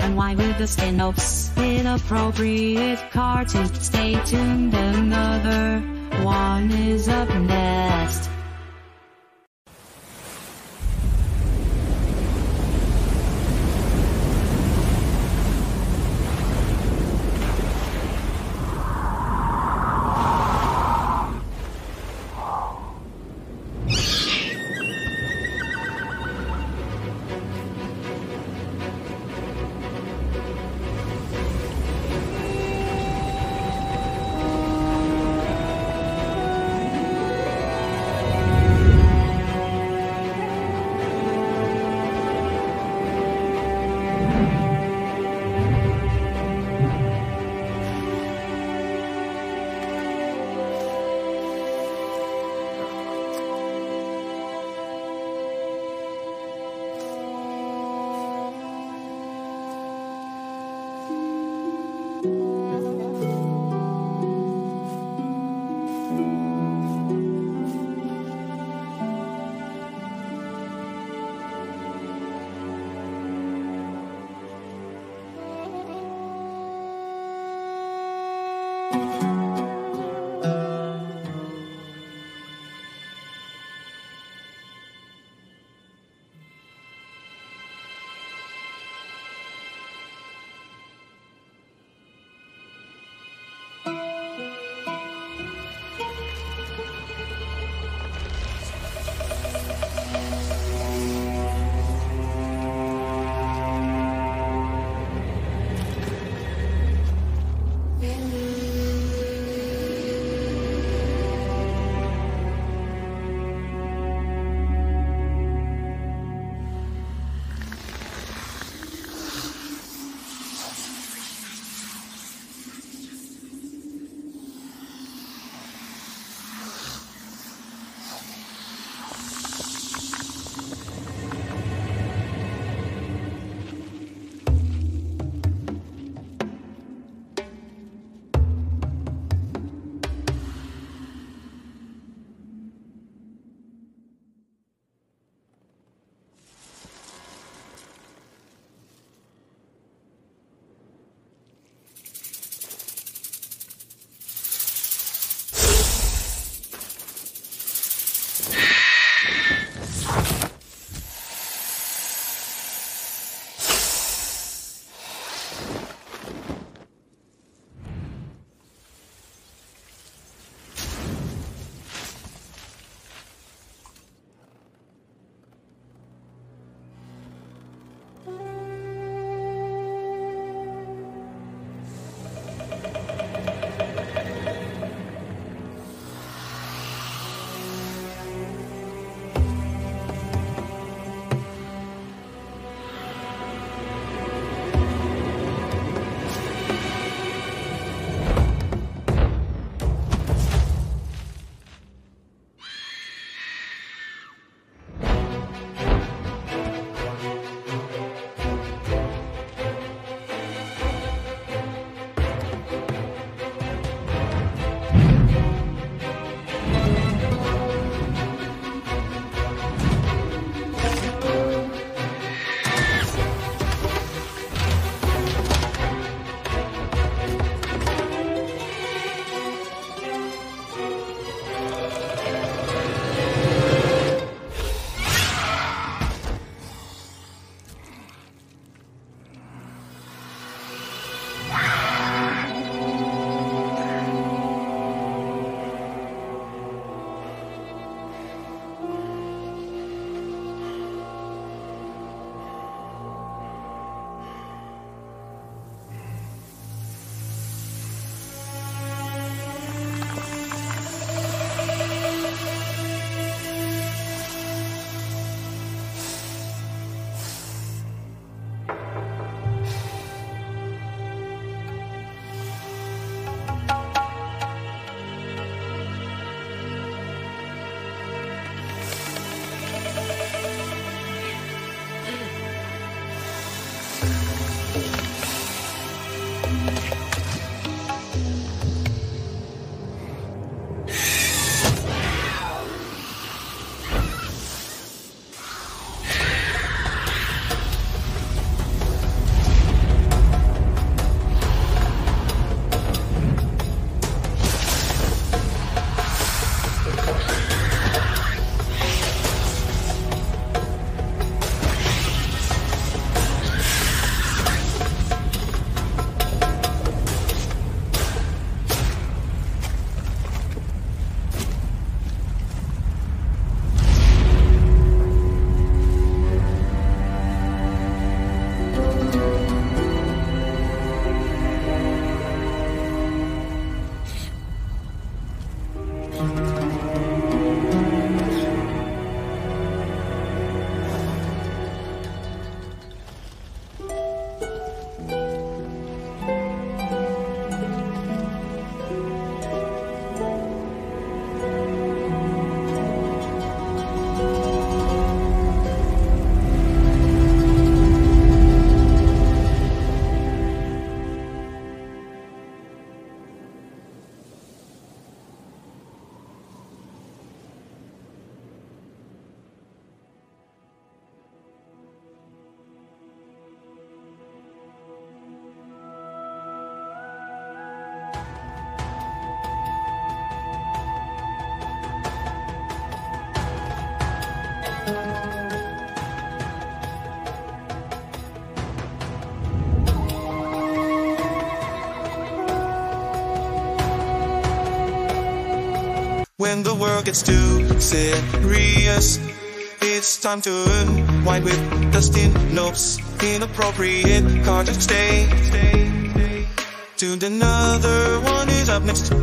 unwind with the spin-offs. Inappropriate cartoon. Stay tuned, another one is up next. When the world gets too serious, it's time to unwind with Dustin Nope's inappropriate cartoon stay. Tuned another one is up next.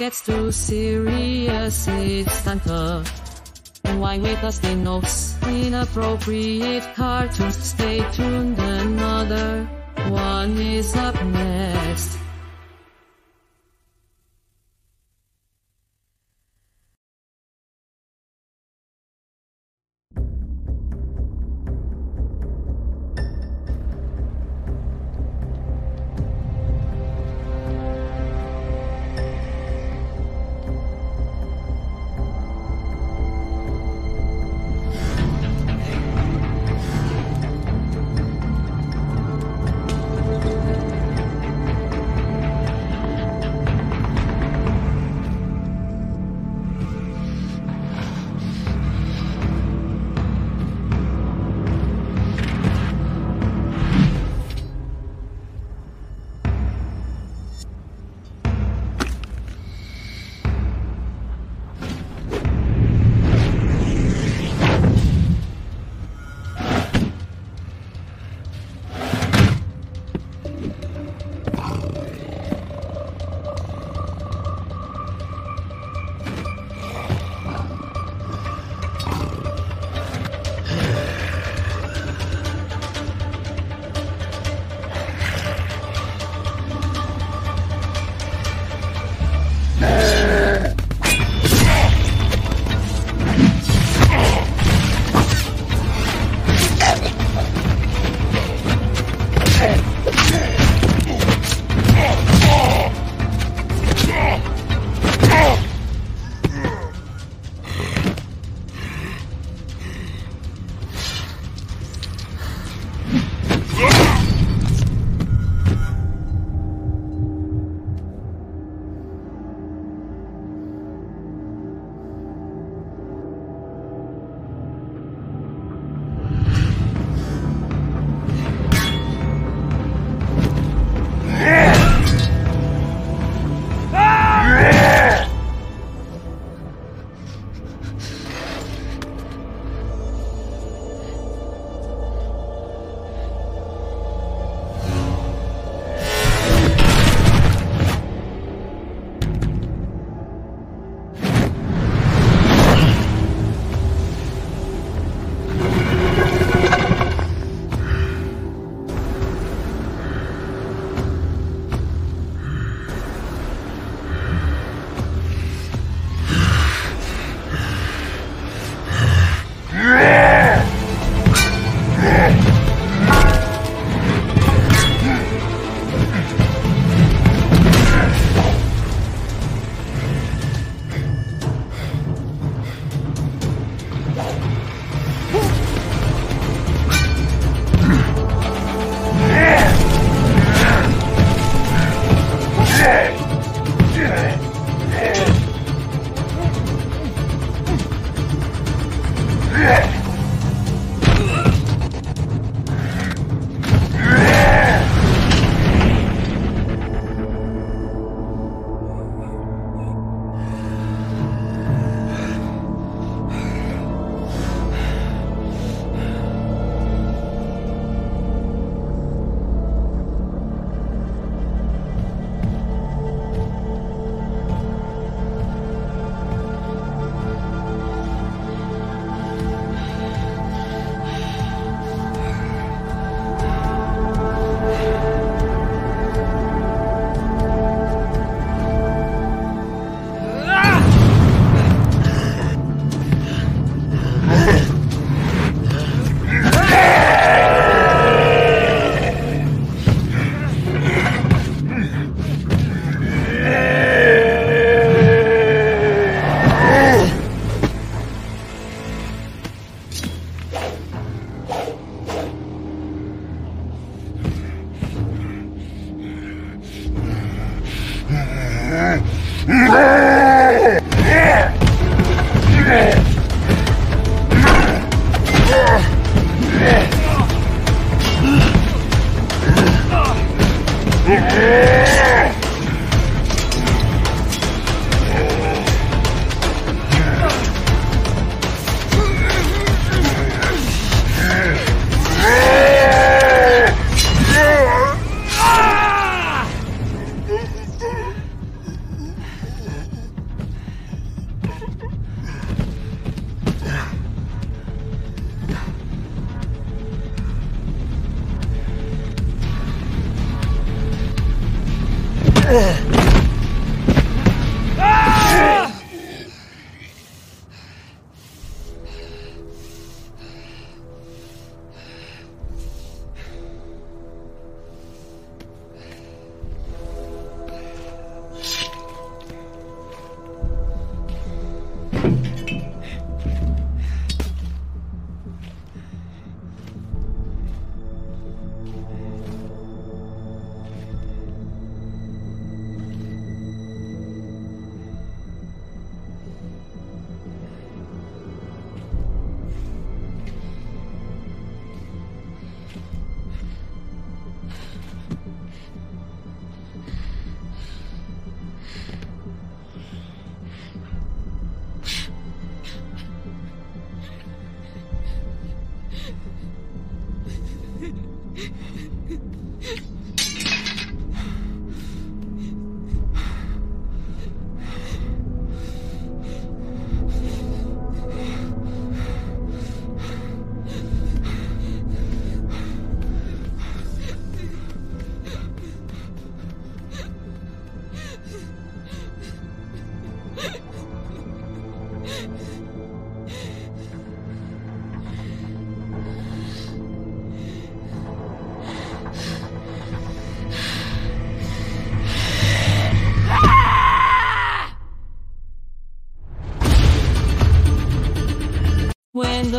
Gets too serious, it's to unwind with Dustin Nope's. Inappropriate cartoons. Stay tuned, another one is up next.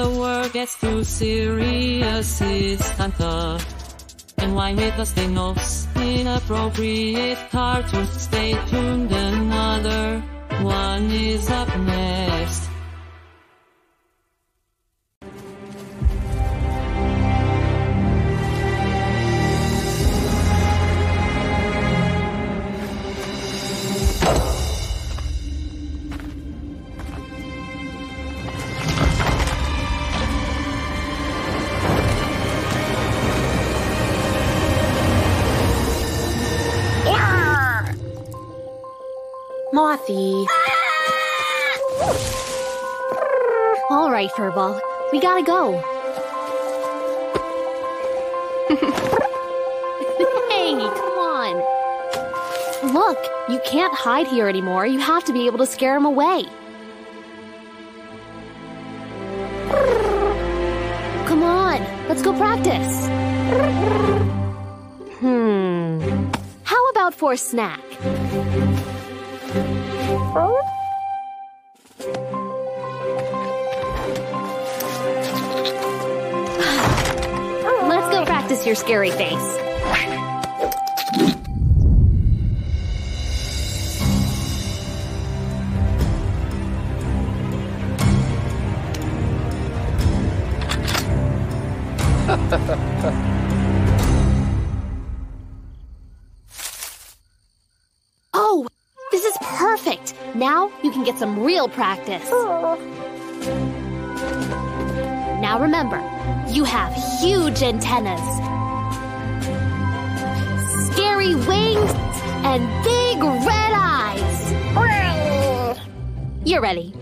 The world gets too serious, it's time to unwind with Dustin Nope's. Inappropriate cartoons. Stay tuned, another one is up next. We gotta go. hey, come on. Look, you can't hide here anymore. You have to be able to scare him away. Come on, let's go practice. Hmm. How about for a snack? Practice your scary face. Oh, this is perfect. Now you can get some real practice. Now remember, you have huge antennas, scary wings, and big red eyes. You're ready.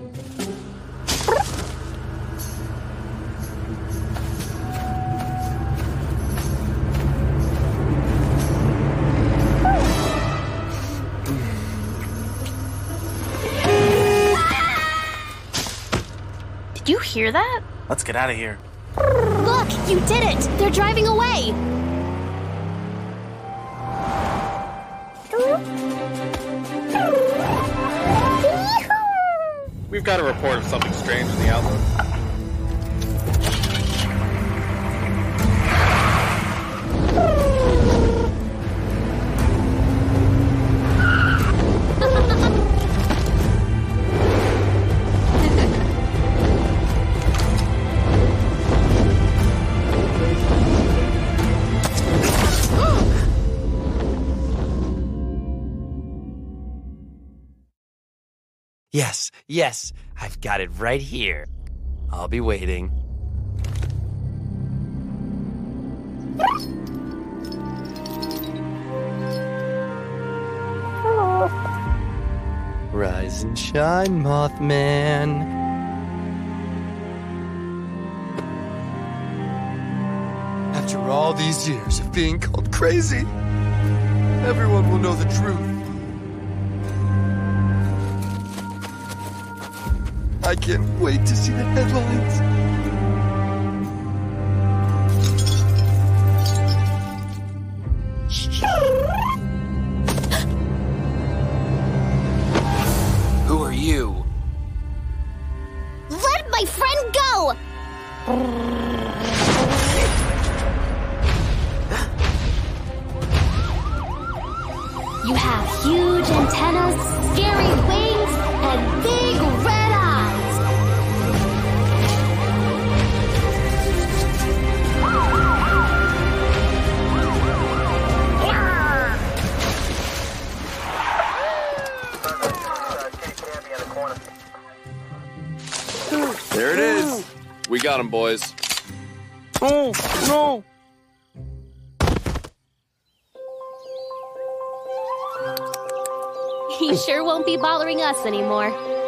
Did you hear that? Let's get out of here. Look, you did it! They're driving away! Got a report of something strange in the outlook. Yes, I've got it right here. I'll be waiting. Rise and shine, Mothman. After all these years of being called crazy, everyone will know the truth. I can't wait to see the headlines. Him, boys. Oh, no. He sure won't be bothering us anymore.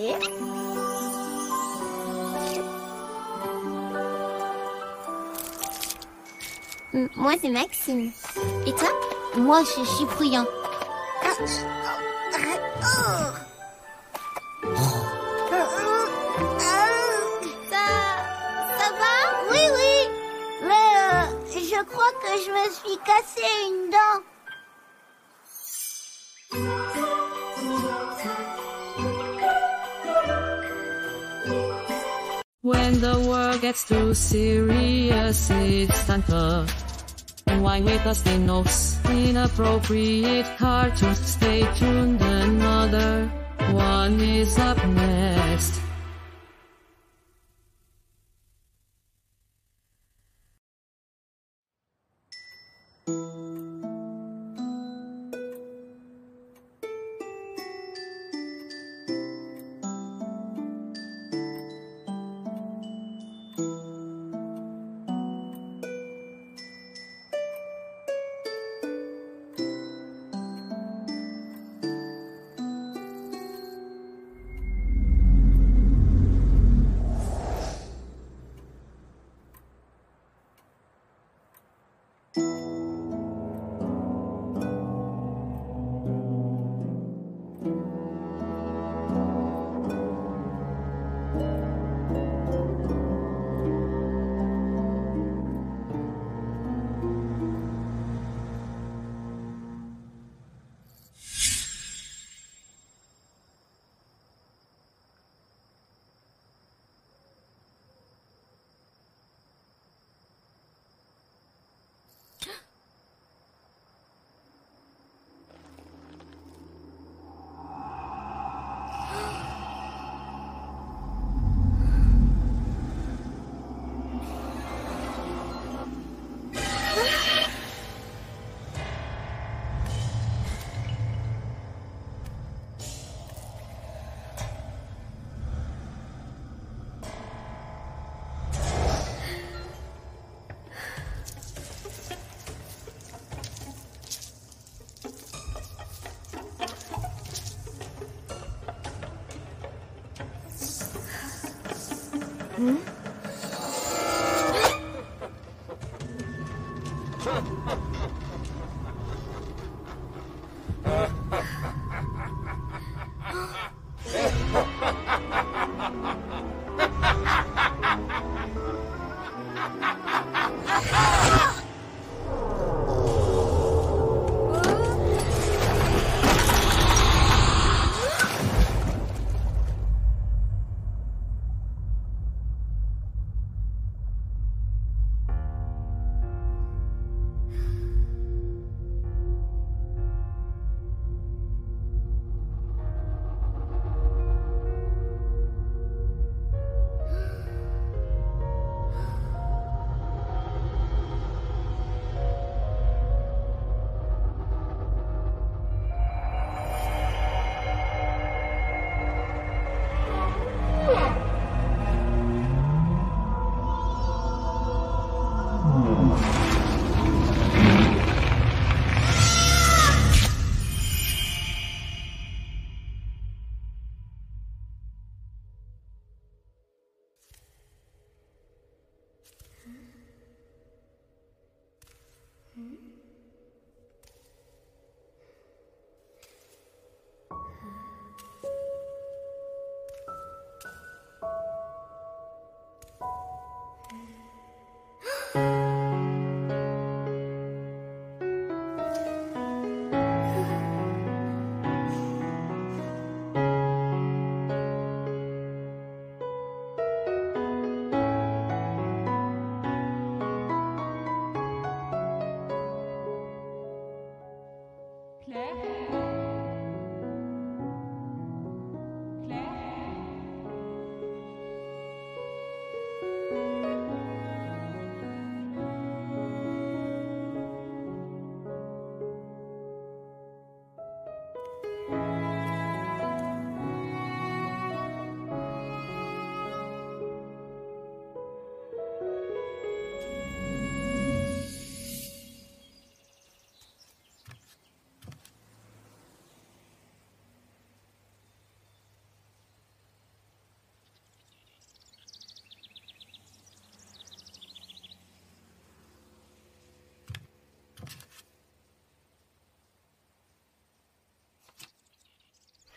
Hé. Mm, Moi, c'est Maxime. Et toi? Moi, je suis Cyprien. Ça... ça va? Oui, oui. Mais euh, je crois que je me suis cassé une dent. When the world gets too serious, it's time to unwind with Dustin Nope's. Inappropriate cartoons. Stay tuned, another one is up next.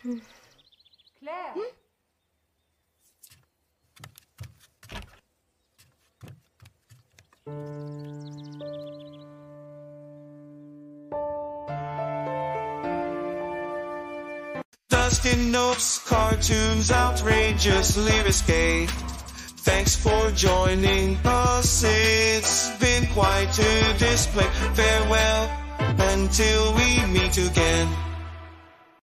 Claire. Hmm? Dustin Nope's cartoons outrageously risque. Thanks for joining us. It's been quite a display. Farewell until we meet again.